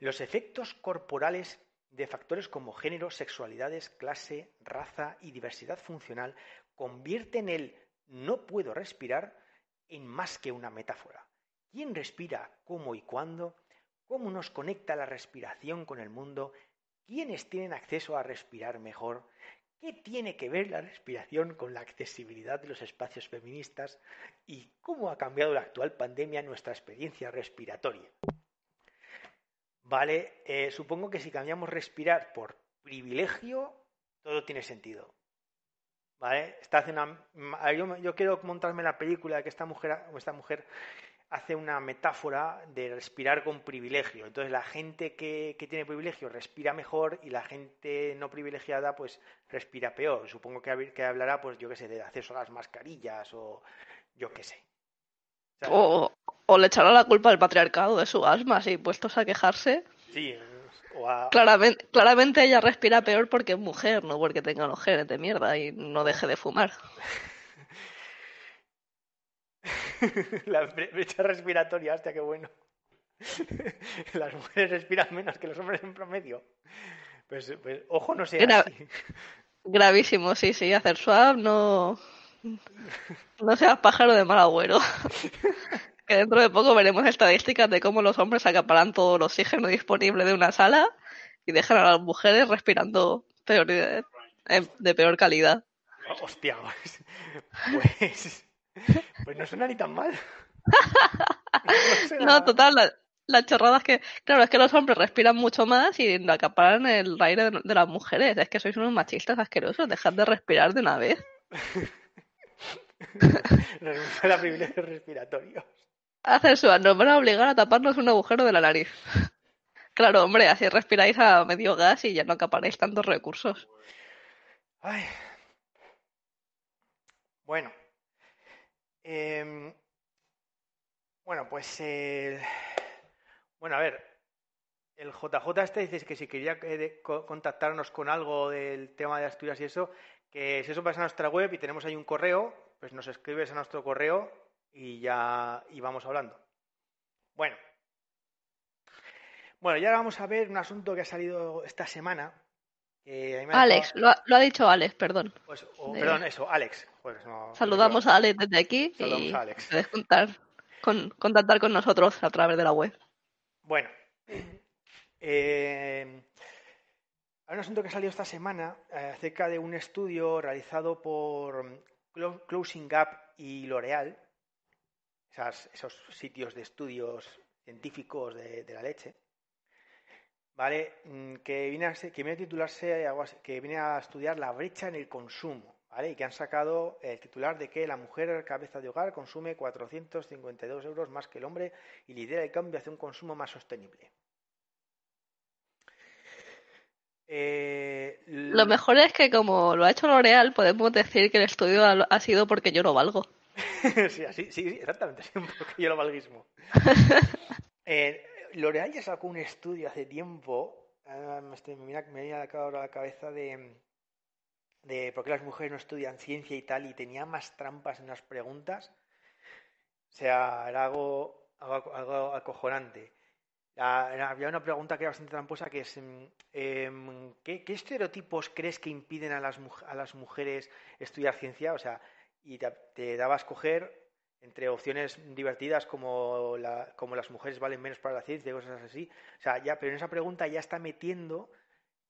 Los efectos corporales de factores como género, sexualidades, clase, raza y diversidad funcional convierten el no puedo respirar en más que una metáfora. ¿Quién respira? ¿Cómo y cuándo? ¿Cómo nos conecta la respiración con el mundo? ¿Quiénes tienen acceso a respirar mejor? ¿Qué tiene que ver la respiración con la accesibilidad de los espacios feministas y cómo ha cambiado la actual pandemia nuestra experiencia respiratoria? Vale, eh, supongo que si cambiamos respirar por privilegio, todo tiene sentido. ¿Vale? Está haciendo yo, quiero montarme la película de que esta mujer, esta mujer hace una metáfora de respirar con privilegio. Entonces la gente que, que, tiene privilegio respira mejor y la gente no privilegiada pues respira peor. Supongo que, que hablará pues yo qué sé, de acceso a las mascarillas o yo qué sé. O, o, le echará la culpa al patriarcado de su asma, así puestos a quejarse. Sí, o a... claramente, claramente ella respira peor porque es mujer, no porque tenga los genes de mierda y no deje de fumar. la brecha respiratoria, hostia, qué bueno. Las mujeres respiran menos que los hombres en promedio. Pues, pues ojo, no sea así. Gravísimo, sí, sí. Hacer swap no. No seas pájaro de mal agüero. que dentro de poco veremos estadísticas de cómo los hombres acaparan todo el oxígeno disponible de una sala y dejan a las mujeres respirando peor de, de peor calidad. Hostia, pues, pues no suena ni tan mal. No, total, la, la, chorrada es que, claro, es que los hombres respiran mucho más y acaparan el aire de, las mujeres. Es que sois unos machistas asquerosos, dejad de respirar de una vez. Nos la privilegios respiratorios. Hacer eso, nos van a obligar a taparnos un agujero de la nariz. Claro, hombre, así respiráis a medio gas y ya no acaparáis tantos recursos. Ay. Bueno. Em, bueno, pues. Bueno, a ver. El JJ este dice que si quería eh, contactarnos con algo del tema de Asturias y eso, que si eso pasa a nuestra web y tenemos ahí un correo, pues nos escribes a nuestro correo y ya y vamos hablando. Bueno. Bueno, ya vamos a ver un asunto que ha salido esta semana. Alex, lo, ha, dicho Alex, perdón. Pues, Perdón, eso, Alex. Pues Saludamos a Alex desde aquí y puedes con, contactar con nosotros a través de la web. Bueno, eh, hay un asunto que ha salido esta semana eh, acerca de un estudio realizado por Closing Gap y L'Oreal, esos sitios de estudios científicos de, la leche, ¿vale? Mm, que viene, a, que viene a titularse, que viene a estudiar la brecha en el consumo, ¿vale? Y que han sacado el titular de que la mujer cabeza de hogar consume 452 euros más que el hombre y lidera el cambio hacia un consumo más sostenible. Eh, lo mejor es que como lo ha hecho L'Oreal, podemos decir que el estudio ha sido porque yo lo valgo. sí, así, sí, exactamente, un poquillo lo valguismo. eh, L'Oreal ya sacó un estudio hace tiempo, me, a la cabeza de, por qué las mujeres no estudian ciencia y tal, y tenía más trampas en las preguntas. O sea, era algo, algo, acojonante. había una pregunta que era bastante tramposa que es eh, ¿qué, ¿qué, estereotipos crees que impiden a las, a las mujeres estudiar ciencia? O sea, y te, daba a escoger entre opciones divertidas como, la, como las mujeres valen menos para la ciencia y cosas así. O sea, ya, pero en esa pregunta ya está metiendo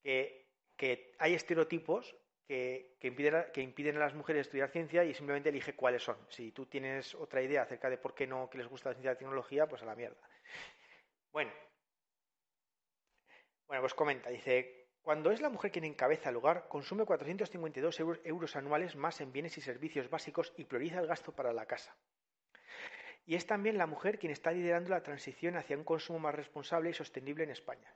que, que hay estereotipos que, que, impiden, que impiden a las mujeres estudiar ciencia y simplemente elige cuáles son. Si tú tienes otra idea acerca de por qué no que les gusta la ciencia y la tecnología, pues a la mierda. Bueno. Bueno, pues comenta, dice, cuando es la mujer quien encabeza el hogar, consume 452 euros, anuales más en bienes y servicios básicos y prioriza el gasto para la casa. Y es también la mujer quien está liderando la transición hacia un consumo más responsable y sostenible en España.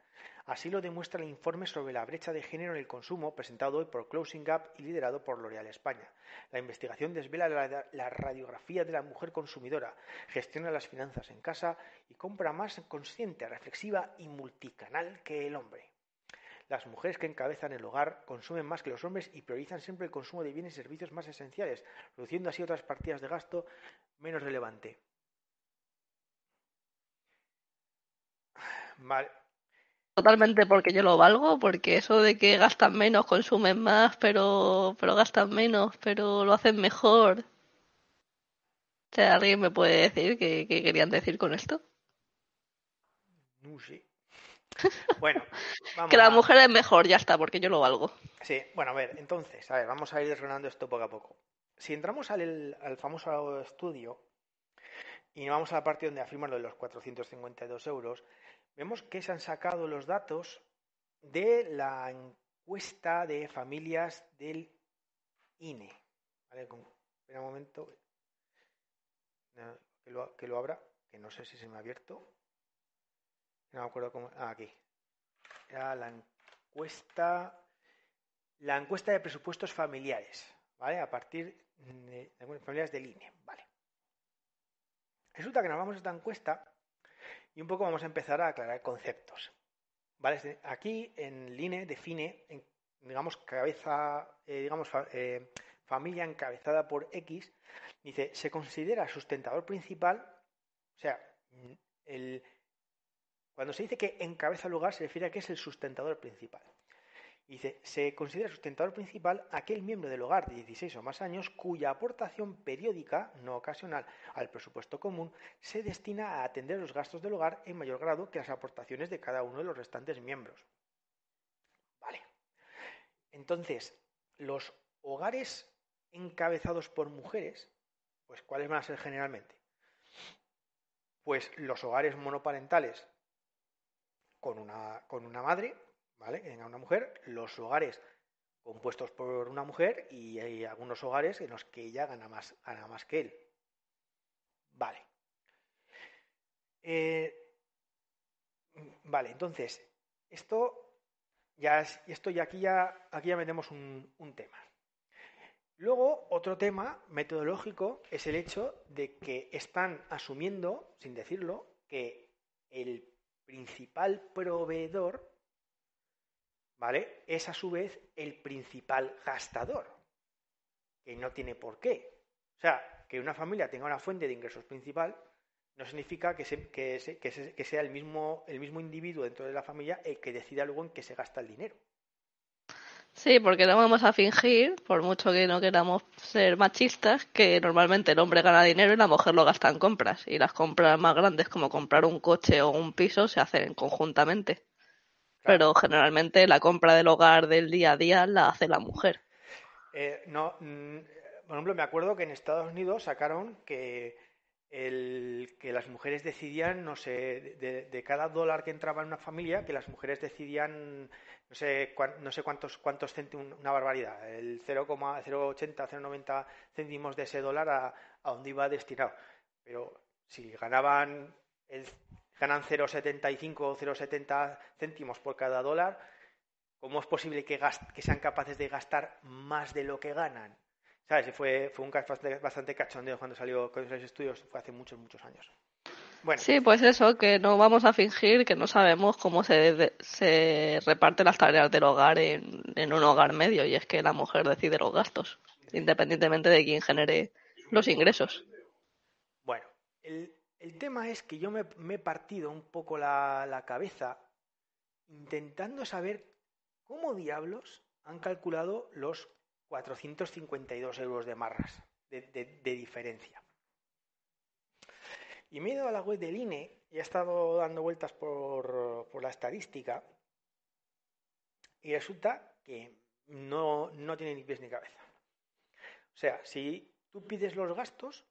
Así lo demuestra el informe sobre la brecha de género en el consumo presentado hoy por Closing Gap y liderado por L'Oréal España. La investigación desvela la, la, radiografía de la mujer consumidora, gestiona las finanzas en casa y compra más consciente, reflexiva y multicanal que el hombre. Las mujeres que encabezan el hogar consumen más que los hombres y priorizan siempre el consumo de bienes y servicios más esenciales, reduciendo así otras partidas de gasto menos relevante. Vale. Totalmente porque yo lo valgo, porque eso de que gastan menos, consumen más, pero, pero gastan menos, pero lo hacen mejor. O sea, ¿alguien me puede decir qué, querían decir con esto? No sé. Bueno, vamos que la mujer es mejor, ya está, porque yo lo valgo. Sí, bueno, a ver, entonces, a ver, vamos a ir desgranando esto poco a poco. Si entramos al, famoso estudio y vamos a la parte donde afirman lo de los 452 euros, vemos que se han sacado los datos de la encuesta de familias del INE. Espera un momento. Que lo, que lo abra, que no sé si se me ha abierto. No me acuerdo cómo. Ah, aquí. La encuesta. La encuesta de presupuestos familiares. ¿Vale? A partir de, de línea. Vale. Resulta que nos vamos a esta encuesta y un poco vamos a empezar a aclarar conceptos. ¿Vale? Aquí en LINE define, digamos, cabeza, eh, digamos, eh, familia encabezada por X, dice, se considera sustentador principal, o sea, el, cuando se dice que encabeza el hogar se refiere a que es el sustentador principal. Dice, se considera sustentador principal aquel miembro del hogar de 16 o más años cuya aportación periódica, no ocasional, al presupuesto común se destina a atender los gastos del hogar en mayor grado que las aportaciones de cada uno de los restantes miembros. Vale. Entonces, los hogares encabezados por mujeres, pues ¿cuáles van a ser generalmente? Pues los hogares monoparentales con una, con una madre ¿vale? En una mujer, los hogares compuestos por una mujer y hay algunos hogares en los que ella gana más, gana más que él. Vale. Eh, vale, entonces, esto ya es, esto ya aquí ya aquí ya metemos un tema. Luego, otro tema metodológico es el hecho de que están asumiendo, sin decirlo, que el principal proveedor ¿vale? Es a su vez el principal gastador, que no tiene por qué. O sea, que una familia tenga una fuente de ingresos principal no significa que, sea el mismo, el mismo individuo dentro de la familia el que decida luego en qué se gasta el dinero. Sí, porque no vamos a fingir, por mucho que no queramos ser machistas, que normalmente el hombre gana dinero y la mujer lo gasta en compras. Y las compras más grandes, como comprar un coche o un piso, se hacen conjuntamente pero generalmente la compra del hogar del día a día la hace la mujer. Eh, no, mm, por ejemplo, me acuerdo que en Estados Unidos sacaron que, el, que las mujeres decidían, no sé, de, cada dólar que entraba en una familia, que las mujeres decidían, no sé, no sé cuántos, cuántos céntimos, una barbaridad, el 0,080, 0,90 céntimos de ese dólar a, a dónde iba destinado. Pero si ganaban el ganan 0,75 o 0,70 céntimos por cada dólar, ¿cómo es posible que, que, sean capaces de gastar más de lo que ganan? ¿Sabes? Fue, fue un caso bastante, cachondeo cuando salió con esos estudios, fue hace muchos, muchos años. Bueno. Sí, pues eso, que no vamos a fingir que no sabemos cómo se, se reparten las tareas del hogar en, en un hogar medio, y es que la mujer decide los gastos, independientemente de quién genere los ingresos. Bueno, el, el tema es que yo me, he partido un poco la, cabeza intentando saber cómo diablos han calculado los 452 euros de marras de, diferencia. Y me he ido a la web del INE y he estado dando vueltas por, la estadística y resulta que no, no tiene ni pies ni cabeza. O sea, si tú pides los gastos,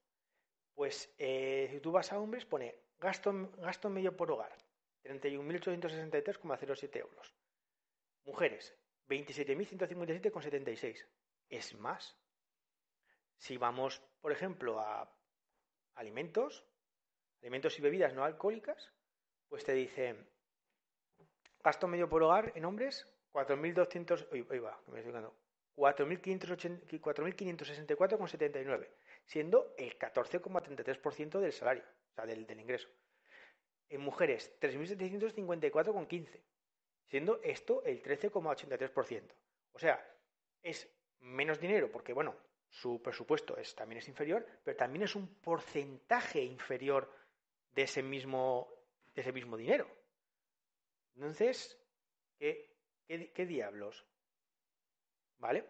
pues eh, si tú vas a hombres, pone gasto, gasto medio por hogar, 31.863,07 euros. Mujeres, 27.157,76. Es más. Si vamos, por ejemplo, a alimentos, alimentos y bebidas no alcohólicas, pues te dice gasto medio por hogar en hombres, 4.200, oye, va, me estoy 4.564,79 siendo el 14,33% del salario, o sea, del, ingreso. En mujeres, 3.754,15, siendo esto el 13,83%. O sea, es menos dinero porque, bueno, su presupuesto es, también es inferior, pero también es un porcentaje inferior de ese mismo, de ese mismo dinero. Entonces, ¿qué, qué diablos? ¿Vale?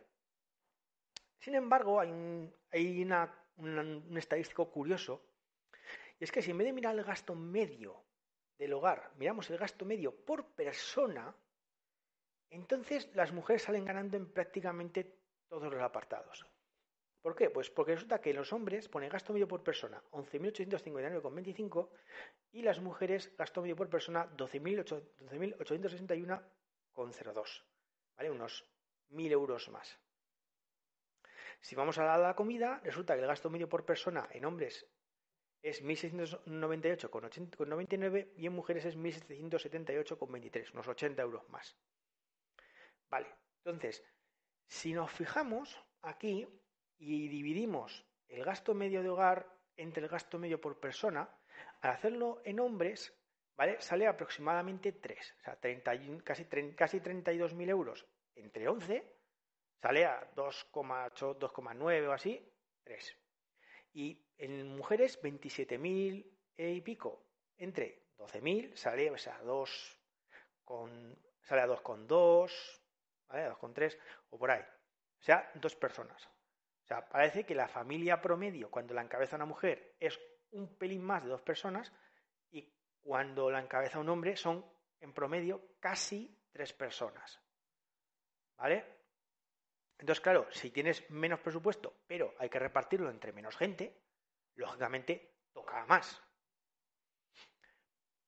Sin embargo, hay, un, hay una un, estadístico curioso, y es que si en vez de mirar el gasto medio del hogar, miramos el gasto medio por persona, entonces las mujeres salen ganando en prácticamente todos los apartados. ¿Por qué? Pues porque resulta que los hombres ponen gasto medio por persona 11.859,25 y las mujeres gasto medio por persona 12.861,02. ¿Vale? Unos 1.000 euros más. Si vamos a la, comida, resulta que el gasto medio por persona en hombres es 1.698,99 y en mujeres es 1.778,23, unos 80 euros más. Vale, entonces, si nos fijamos aquí y dividimos el gasto medio de hogar entre el gasto medio por persona, al hacerlo en hombres, ¿vale? Sale aproximadamente 3, o sea, casi, casi 32.000 euros entre 11 sale a 2,8, 2,9 o así, 3. Y en mujeres 27.000 y pico, entre 12.000 sale o sea, 2 con, sale a 2,2, ¿vale? A 2,3 o por ahí. O sea, dos personas. O sea, parece que la familia promedio, cuando la encabeza una mujer, es un pelín más de dos personas y cuando la encabeza un hombre son, en promedio, casi tres personas. ¿Vale? Entonces, claro, si tienes menos presupuesto, pero hay que repartirlo entre menos gente, lógicamente toca más.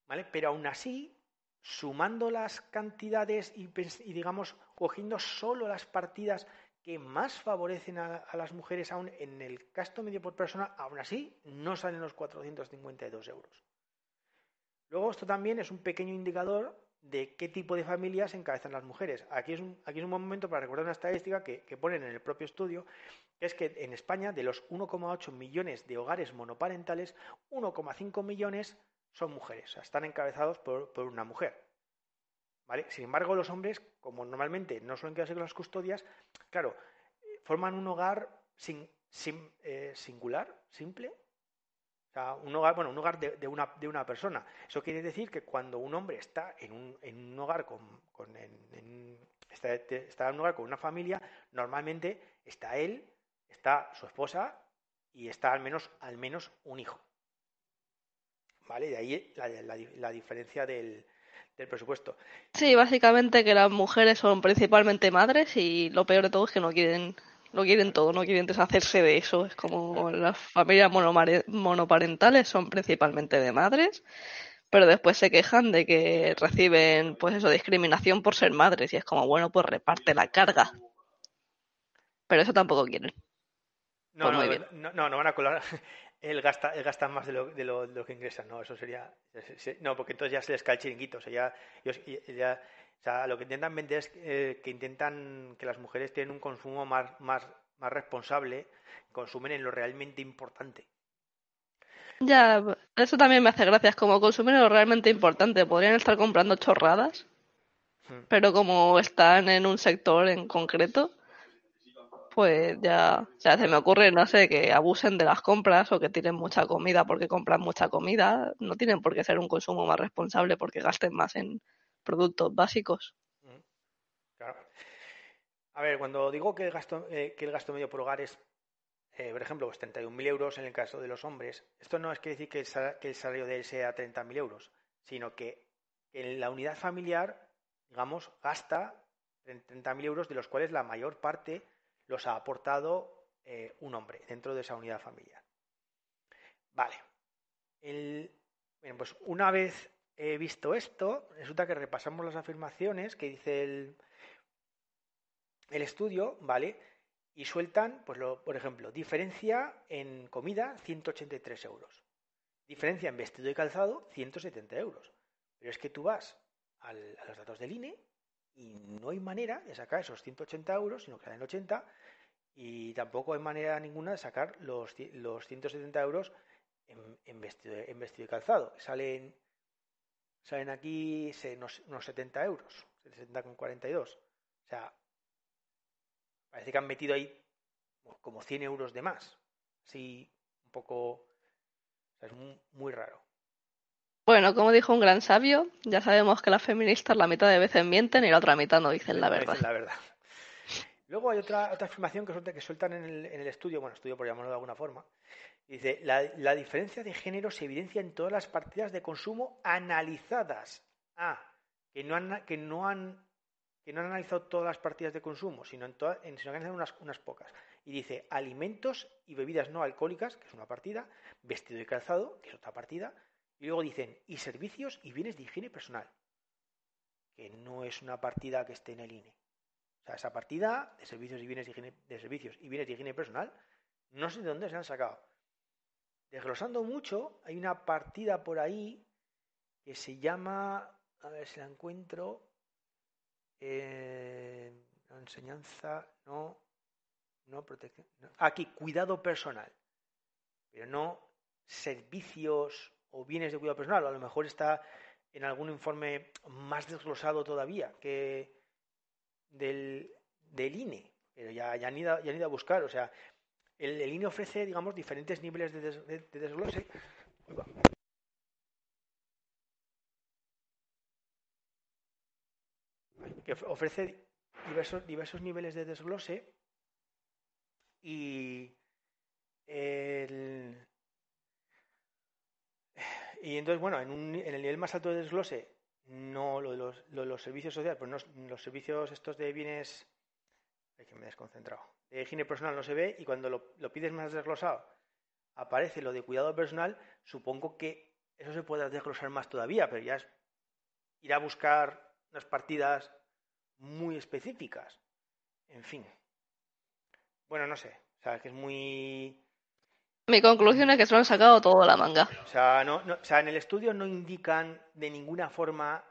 ¿Vale? Pero aún así, sumando las cantidades y, digamos, cogiendo solo las partidas que más favorecen a, las mujeres aún en el gasto medio por persona, aún así no salen los 452 euros. Luego esto también es un pequeño indicador de qué tipo de familias encabezan las mujeres. Aquí es un, aquí es un momento para recordar una estadística que, que ponen en el propio estudio, que es que en España de los 1,8 millones de hogares monoparentales, 1,5 millones son mujeres, o sea, están encabezados por, una mujer. ¿Vale? Sin embargo, los hombres, como normalmente no suelen quedarse con las custodias, claro, forman un hogar sin, eh, singular, simple. Un hogar, bueno, un hogar de, una, de una persona. Eso quiere decir que cuando un hombre está en un, en un hogar con, está, está en un hogar con una familia, normalmente está él, está su esposa y está al menos, al menos un hijo. ¿vale? De ahí la, diferencia del, presupuesto. Sí, básicamente que las mujeres son principalmente madres y lo peor de todo es que no quieren no quieren todo, no quieren deshacerse de eso. Es como las familias monoparentales son principalmente de madres, pero después se quejan de que reciben, pues eso, discriminación por ser madres y es como, bueno, pues reparte la carga. Pero eso tampoco quieren. No, pues no, no, no, van a colar él gasta, él gasta más de lo, de, lo, que ingresa, ¿no? Eso sería... No, porque entonces ya se les cae el chiringuito. O sea, ya, o sea, lo que intentan vender es eh, que intentan que las mujeres tienen un consumo más, más, más responsable, consumen en lo realmente importante. Ya, eso también me hace gracias. Como consumen en lo realmente importante, podrían estar comprando chorradas, hmm. pero como están en un sector en concreto, pues ya, ya se me ocurre, no sé, que abusen de las compras o que tiren mucha comida porque compran mucha comida. No tienen por qué ser un consumo más responsable porque gasten más en productos básicos. Claro. A ver, cuando digo que el gasto, eh, que el gasto medio por hogar es, eh, por ejemplo, pues 31.000 euros en el caso de los hombres, esto no es que decir que el, salario de él sea 30.000 euros, sino que en la unidad familiar, digamos, gasta 30.000 euros, de los cuales la mayor parte los ha aportado eh, un hombre dentro de esa unidad familiar. Vale. pues una vez he visto esto, resulta que repasamos las afirmaciones que dice el, el estudio, ¿vale? Y sueltan, pues lo, por ejemplo, diferencia en comida 183 euros. Diferencia en vestido y calzado 170 euros. Pero es que tú vas a los datos del INE y no hay manera de sacar esos 180 euros, sino que salen 80, y tampoco hay manera ninguna de sacar los, los 170 euros en, vestido, en vestido y calzado. Salen, salen aquí unos, 70 euros, 70,42. O sea, parece que han metido ahí como 100 euros de más. Así, un poco... es muy raro. Bueno, como dijo un gran sabio, ya sabemos que las feministas la mitad de veces mienten y la otra mitad no dicen la verdad. la verdad. Luego hay otra, otra afirmación que, suelta, que sueltan en el, en el, estudio, bueno, estudio por llamarlo de alguna forma. Dice, la, la, diferencia de género se evidencia en todas las partidas de consumo analizadas. Ah, que no han, que no han, que no han analizado todas las partidas de consumo, sino, en todas, en, sino que han unas, unas pocas. Y dice, alimentos y bebidas no alcohólicas, que es una partida, vestido y calzado, que es otra partida, y luego dicen, y servicios y bienes de higiene personal, que no es una partida que esté en el INE. O sea, esa partida de servicios y bienes de servicios y bienes de higiene personal, no sé de dónde se han sacado. Desglosando mucho, hay una partida por ahí que se llama, a ver si la encuentro, eh, enseñanza, no, no protección, aquí, cuidado personal, pero no servicios o bienes de cuidado personal, a lo mejor está en algún informe más desglosado todavía que del, del INE. pero ya, ya, han, ido, ya han ido a buscar. O sea, el, el INE ofrece, digamos, diferentes niveles de, des- de- de desglose. Que of- ofrece diversos, diversos niveles de desglose y el, y entonces, bueno, en, un, en el nivel más alto de desglose, no lo de los, servicios sociales, pues no, los servicios estos de bienes, ay, que me he desconcentrado, de higiene personal no se ve y cuando lo, lo pides más desglosado aparece lo de cuidado personal, supongo que eso se puede desglosar más todavía, pero ya es ir a buscar unas partidas muy específicas. En fin. Bueno, no sé. O sea, que es muy... Mi conclusión es que se lo han sacado todo de la manga. O sea, no, no- o sea, en el estudio no indican de ninguna forma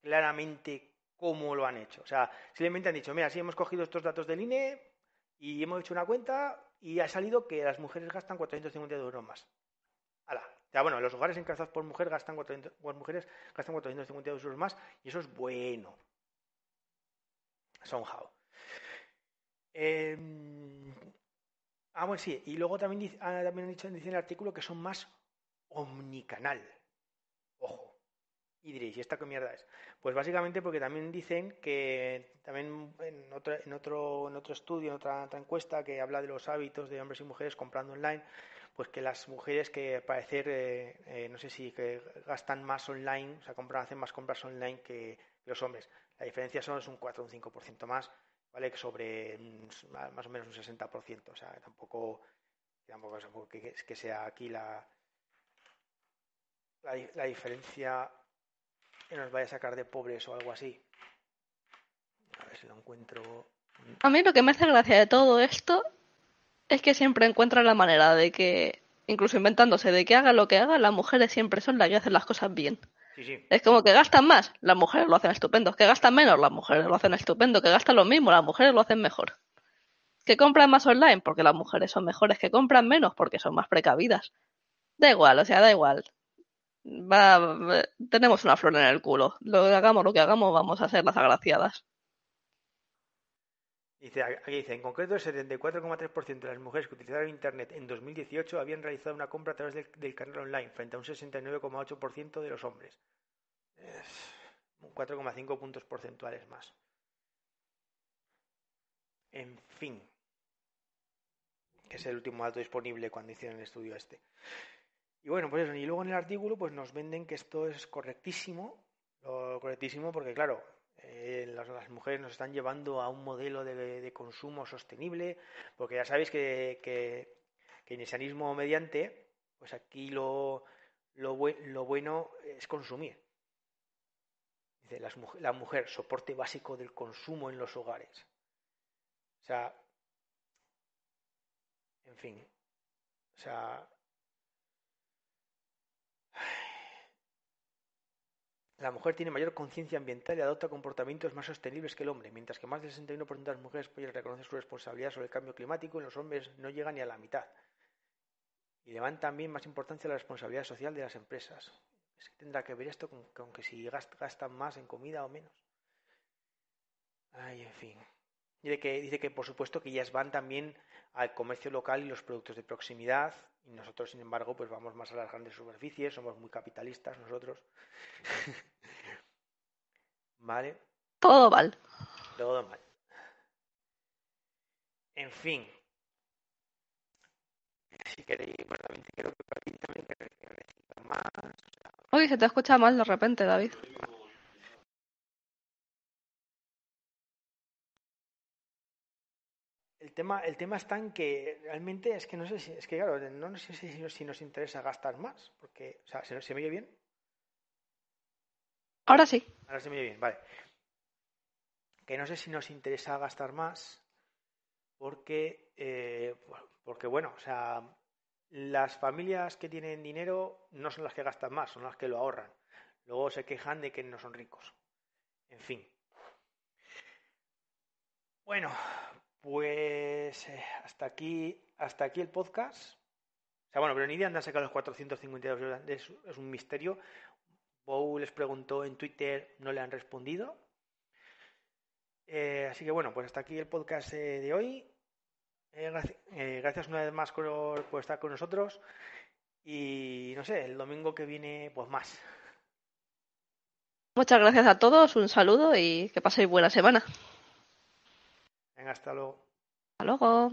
claramente cómo lo han hecho. O sea, simplemente han dicho, mira, sí hemos cogido estos datos del INE y hemos hecho una cuenta y ha salido que las mujeres gastan 450 euros más. Hala. Sea, bueno, los hogares encabezados por mujer gastan 400, por mujeres gastan 450 euros más y eso es bueno. Somehow. Eh, ah, bueno, sí. Y luego también, ah, han dicho en el artículo que son más omnicanal. Y diréis, ¿y esta qué mierda es? Pues básicamente porque también dicen que también en otro, en otro, en otro estudio, en otra, encuesta que habla de los hábitos de hombres y mujeres comprando online, pues que las mujeres que al parecer, eh, eh, no sé si que gastan más online, o sea, compran, hacen más compras online que los hombres. La diferencia son es un 4 o un 5% más, ¿vale? Que sobre más o menos un 60%. O sea, tampoco, tampoco es algo que, que sea aquí la, la diferencia que nos vaya a sacar de pobres o algo así. A ver si lo encuentro. A mí lo que me hace gracia de todo esto es que siempre encuentran la manera de que, incluso inventándose de que haga lo que haga, las mujeres siempre son las que hacen las cosas bien. Sí, sí. Es como que gastan más, las mujeres lo hacen estupendo. Que gastan menos, las mujeres lo hacen estupendo. Que gastan lo mismo, las mujeres lo hacen mejor. Que compran más online, porque las mujeres son mejores. Que compran menos, porque son más precavidas. Da igual, o sea, da igual. Va, tenemos una flor en el culo. Lo hagamos, lo que hagamos, vamos a ser las agraciadas. Dice, aquí dice, en concreto el 74,3% de las mujeres que utilizaron Internet en 2018 habían realizado una compra a través del, del canal online, frente a un 69,8% de los hombres. Es un 4,5 puntos porcentuales más. En fin. Que es el último dato disponible cuando hicieron el estudio este. Y bueno, pues eso. Y luego en el artículo pues nos venden que esto es correctísimo. Lo correctísimo porque, claro, eh, las, mujeres nos están llevando a un modelo de, consumo sostenible, porque ya sabéis que, que, keynesianismo mediante, pues aquí lo, lo, lo bueno es consumir. La mujer, soporte básico del consumo en los hogares. O sea, en fin, o sea, La mujer tiene mayor conciencia ambiental y adopta comportamientos más sostenibles que el hombre, mientras que más del 61% de las mujeres reconoce su responsabilidad sobre el cambio climático, en los hombres no llega ni a la mitad. Y le dan también más importancia a la responsabilidad social de las empresas. Tendrá que ver esto con, que si gast- gastan más en comida o menos. Ay, en fin. Dice que, dice que por supuesto que ellas van también al comercio local y los productos de proximidad y nosotros sin embargo pues vamos más a las grandes superficies, somos muy capitalistas nosotros. vale, Todo mal. todo mal. En fin. Si queréis, bueno, también creo que también que necesitan más. Uy, se te escucha mal de repente, David. El tema, el tema está en que realmente es que no sé si, es que claro, no sé si, si, si nos interesa gastar más, porque, o sea, ¿se, se me oye bien? Ahora sí. Ahora se me oye bien, vale. Que no sé si nos interesa gastar más, porque, eh, porque bueno, o sea, las familias que tienen dinero no son las que gastan más, son las que lo ahorran. Luego se quejan de que no son ricos. En fin. Bueno, pues eh, hasta aquí, hasta aquí el podcast. O sea, bueno, pero ni de dónde han sacado los 452 euros. Es un misterio. Bow les preguntó en Twitter, no le han respondido. Eh, así que bueno, pues hasta aquí el podcast eh, de hoy. Eh, gracias una vez más por, estar con nosotros. Y no sé, el domingo que viene, pues más. Muchas gracias a todos, un saludo y que paséis buena semana. Venga, hasta luego. Hasta luego.